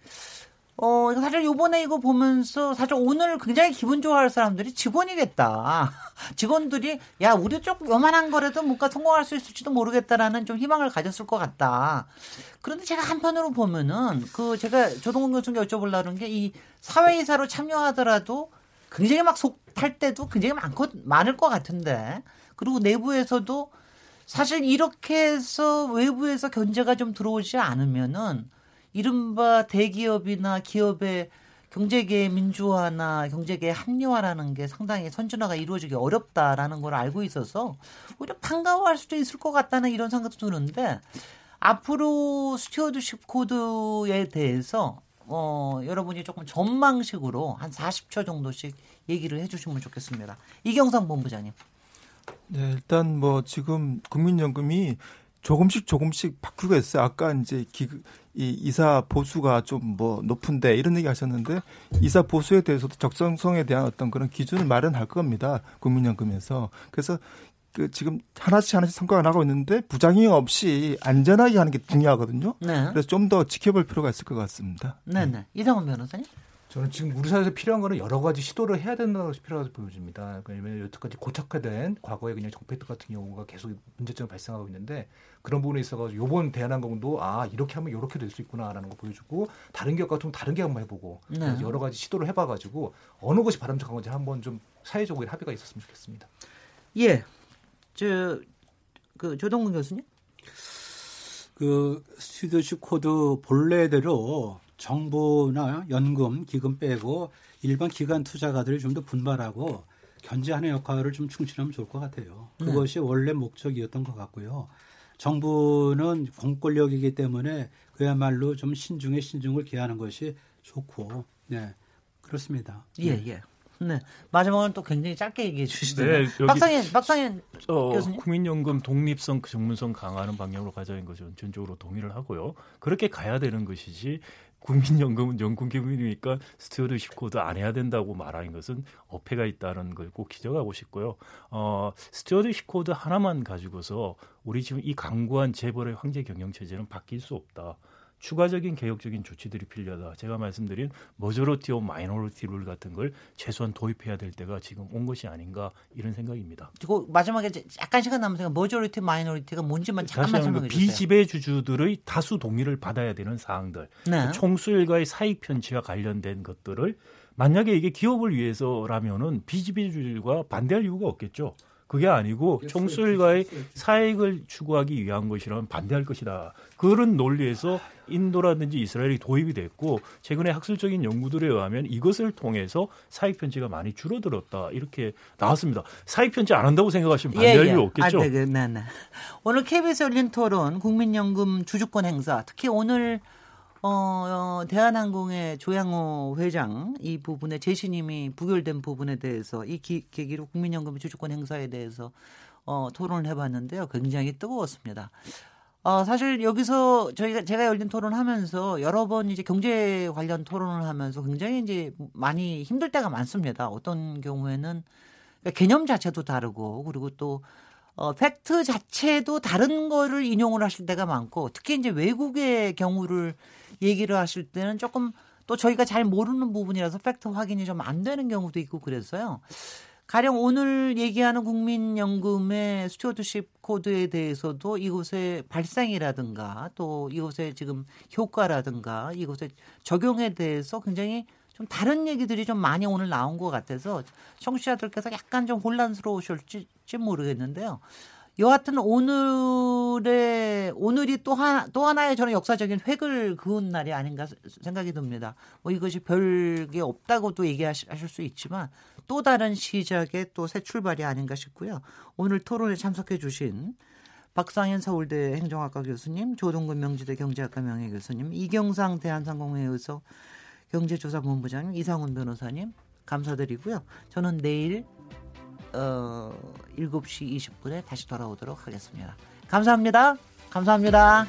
S5: 어, 사실 요번에 이거 보면서 사실 오늘 굉장히 기분 좋아할 사람들이 직원이겠다. 직원들이 야, 우리 쪽 요만한 거라도 뭔가 성공할 수 있을지도 모르겠다라는 좀 희망을 가졌을 것 같다. 그런데 제가 한편으로 보면은 그 제가 조동근 교수님께 여쭤보려는 게 이 사회이사로 참여하더라도 굉장히 막 속 탈 때도 굉장히 많고 많을 것 같은데 그리고 내부에서도 사실 이렇게 해서 외부에서 견제가 좀 들어오지 않으면은 이른바 대기업이나 기업의 경제계 민주화나 경제계 합리화라는 게 상당히 선진화가 이루어지기 어렵다라는 걸 알고 있어서 오히려 반가워할 수도 있을 것 같다는 이런 생각도 드는데 앞으로 stewardship code에 대해서 어, 여러분이 조금 전망식으로 한 40초 정도씩 얘기를 해주시면 좋겠습니다. 이경상 본부장님.
S7: 네, 일단 뭐 지금 국민연금이 조금씩 조금씩 바꾸고 있어요. 아까 이제 기, 이 이사 보수가 좀 뭐 높은데 이런 얘기 하셨는데 이사 보수에 대해서도 적정성에 대한 어떤 그런 기준을 마련할 겁니다. 국민연금에서. 그래서 그 지금 하나씩 하나씩 성과가 나고 있는데 부작용 없이 안전하게 하는 게 중요하거든요. 네. 그래서 좀 더 지켜볼 필요가 있을 것 같습니다.
S5: 네, 네. 이상원 변호사님.
S8: 저는 지금 우리 사회에서 필요한 거는 여러 가지 시도를 해야 된다고 필요하다고 보여집니다. 왜냐하면 여태까지 고착화된 과거의 그냥 정폐특 같은 경우가 계속 문제점이 발생하고 있는데 그런 부분에 있어가지고 요번 대한항공도 아 이렇게 하면 이렇게 될 수 있구나라는 거 보여주고 다른 기업 같으면 다른 기업 한번 해보고 네. 여러 가지 시도를 해봐가지고 어느 것이 바람직한 건지 한번 좀 사회적으로 합의가 있었으면 좋겠습니다.
S5: 예, 저 그 조동근 교수님.
S10: 그 stewardship code 본래대로 정부나 연금, 기금 빼고 일반 기관 투자가들이 좀더 분발하고 견제하는 역할을 좀 충실하면 좋을 것 같아요. 네. 그것이 네. 원래 목적이었던 것 같고요. 정부는 공권력이기 때문에 그야말로 좀 신중에 신중을 기하는 것이 좋고, 네 그렇습니다.
S5: 예 네. 예. 네. 마지막으로 또 굉장히 짧게 얘기해 주시더라고요. 네, 박상현, 박상현 어.
S9: 국민연금 독립성, 그 전문성 강화하는 방향으로 가자는 것은 전적으로 동의를 하고요. 그렇게 가야 되는 것이지 국민연금은 연금기금이니까 stewardship code 안 해야 된다고 말하는 것은 어폐가 있다는 걸 꼭 지적하고 싶고요. 어, stewardship code 하나만 가지고서 우리 지금 이 강고한 재벌의 황제 경영 체제는 바뀔 수 없다. 추가적인 개혁적인 조치들이 필요하다. 제가 말씀드린 majority of minority rule 같은 걸 최소한 도입해야 될 때가 지금 온 것이 아닌가 이런 생각입니다.
S5: 그리고 마지막에 약간 시간 남으니까 majority minority가 뭔지만 잠깐만 설명해
S9: 주세요. 비지배 주주들의 다수 동의를 받아야 되는 사항들, 네. 총수일가의 사익 편취와 관련된 것들을 만약에 이게 기업을 위해서라면은 비지배 주주가 반대할 이유가 없겠죠. 그게 아니고 총수일가의 사익을 추구하기 위한 것이라면 반대할 것이다. 그런 논리에서 인도라든지 이스라엘이 도입이 됐고 최근에 학술적인 연구들에 의하면 이것을 통해서 사익 편지가 많이 줄어들었다 이렇게 나왔습니다. 사익 편지 안 한다고 생각하시면 반대할 이유 없겠죠.
S5: 아, 네, 네, 네, 네. 오늘 KBS 열린 토론 국민연금 주주권 행사 특히 오늘 어, 어, 대한항공의 조양호 회장 이 부분에 재신임이 부결된 부분에 대해서 이 기, 계기로 국민연금 주주권 행사에 대해서 어, 토론을 해봤는데요. 굉장히 뜨거웠습니다. 어, 사실 여기서 저희가 제가 열린 토론하면서 여러 번 이제 경제 관련 토론을 하면서 굉장히 이제 많이 힘들 때가 많습니다. 어떤 경우에는 그러니까 개념 자체도 다르고 그리고 또 어, 팩트 자체도 다른 거를 인용을 하실 때가 많고 특히 이제 외국의 경우를 얘기를 하실 때는 조금 또 저희가 잘 모르는 부분이라서 팩트 확인이 좀 안 되는 경우도 있고 그래서요. 가령 오늘 얘기하는 국민연금의 stewardship code에 대해서도 이것의 발상이라든가 또 이것의 지금 효과라든가 이것의 적용에 대해서 굉장히 좀 다른 얘기들이 좀 많이 오늘 나온 것 같아서 청취자들께서 약간 좀 혼란스러우실지 모르겠는데요. 여하튼 오늘의 오늘이 또 하나 또 하나의 저는 역사적인 획을 그은 날이 아닌가 생각이 듭니다. 뭐 이것이 별게 없다고도 얘기하실 수 있지만 또 다른 시작의 또 새 출발이 아닌가 싶고요. 오늘 토론에 참석해 주신 박상현 서울대 행정학과 교수님, 조동근 명지대 경제학과 명예 교수님, 이경상 대한상공회의소 경제조사본부장님, 이상훈 변호사님 감사드리고요. 저는 내일 어, 7시 20분에 다시 돌아오도록 하겠습니다. 감사합니다. 감사합니다.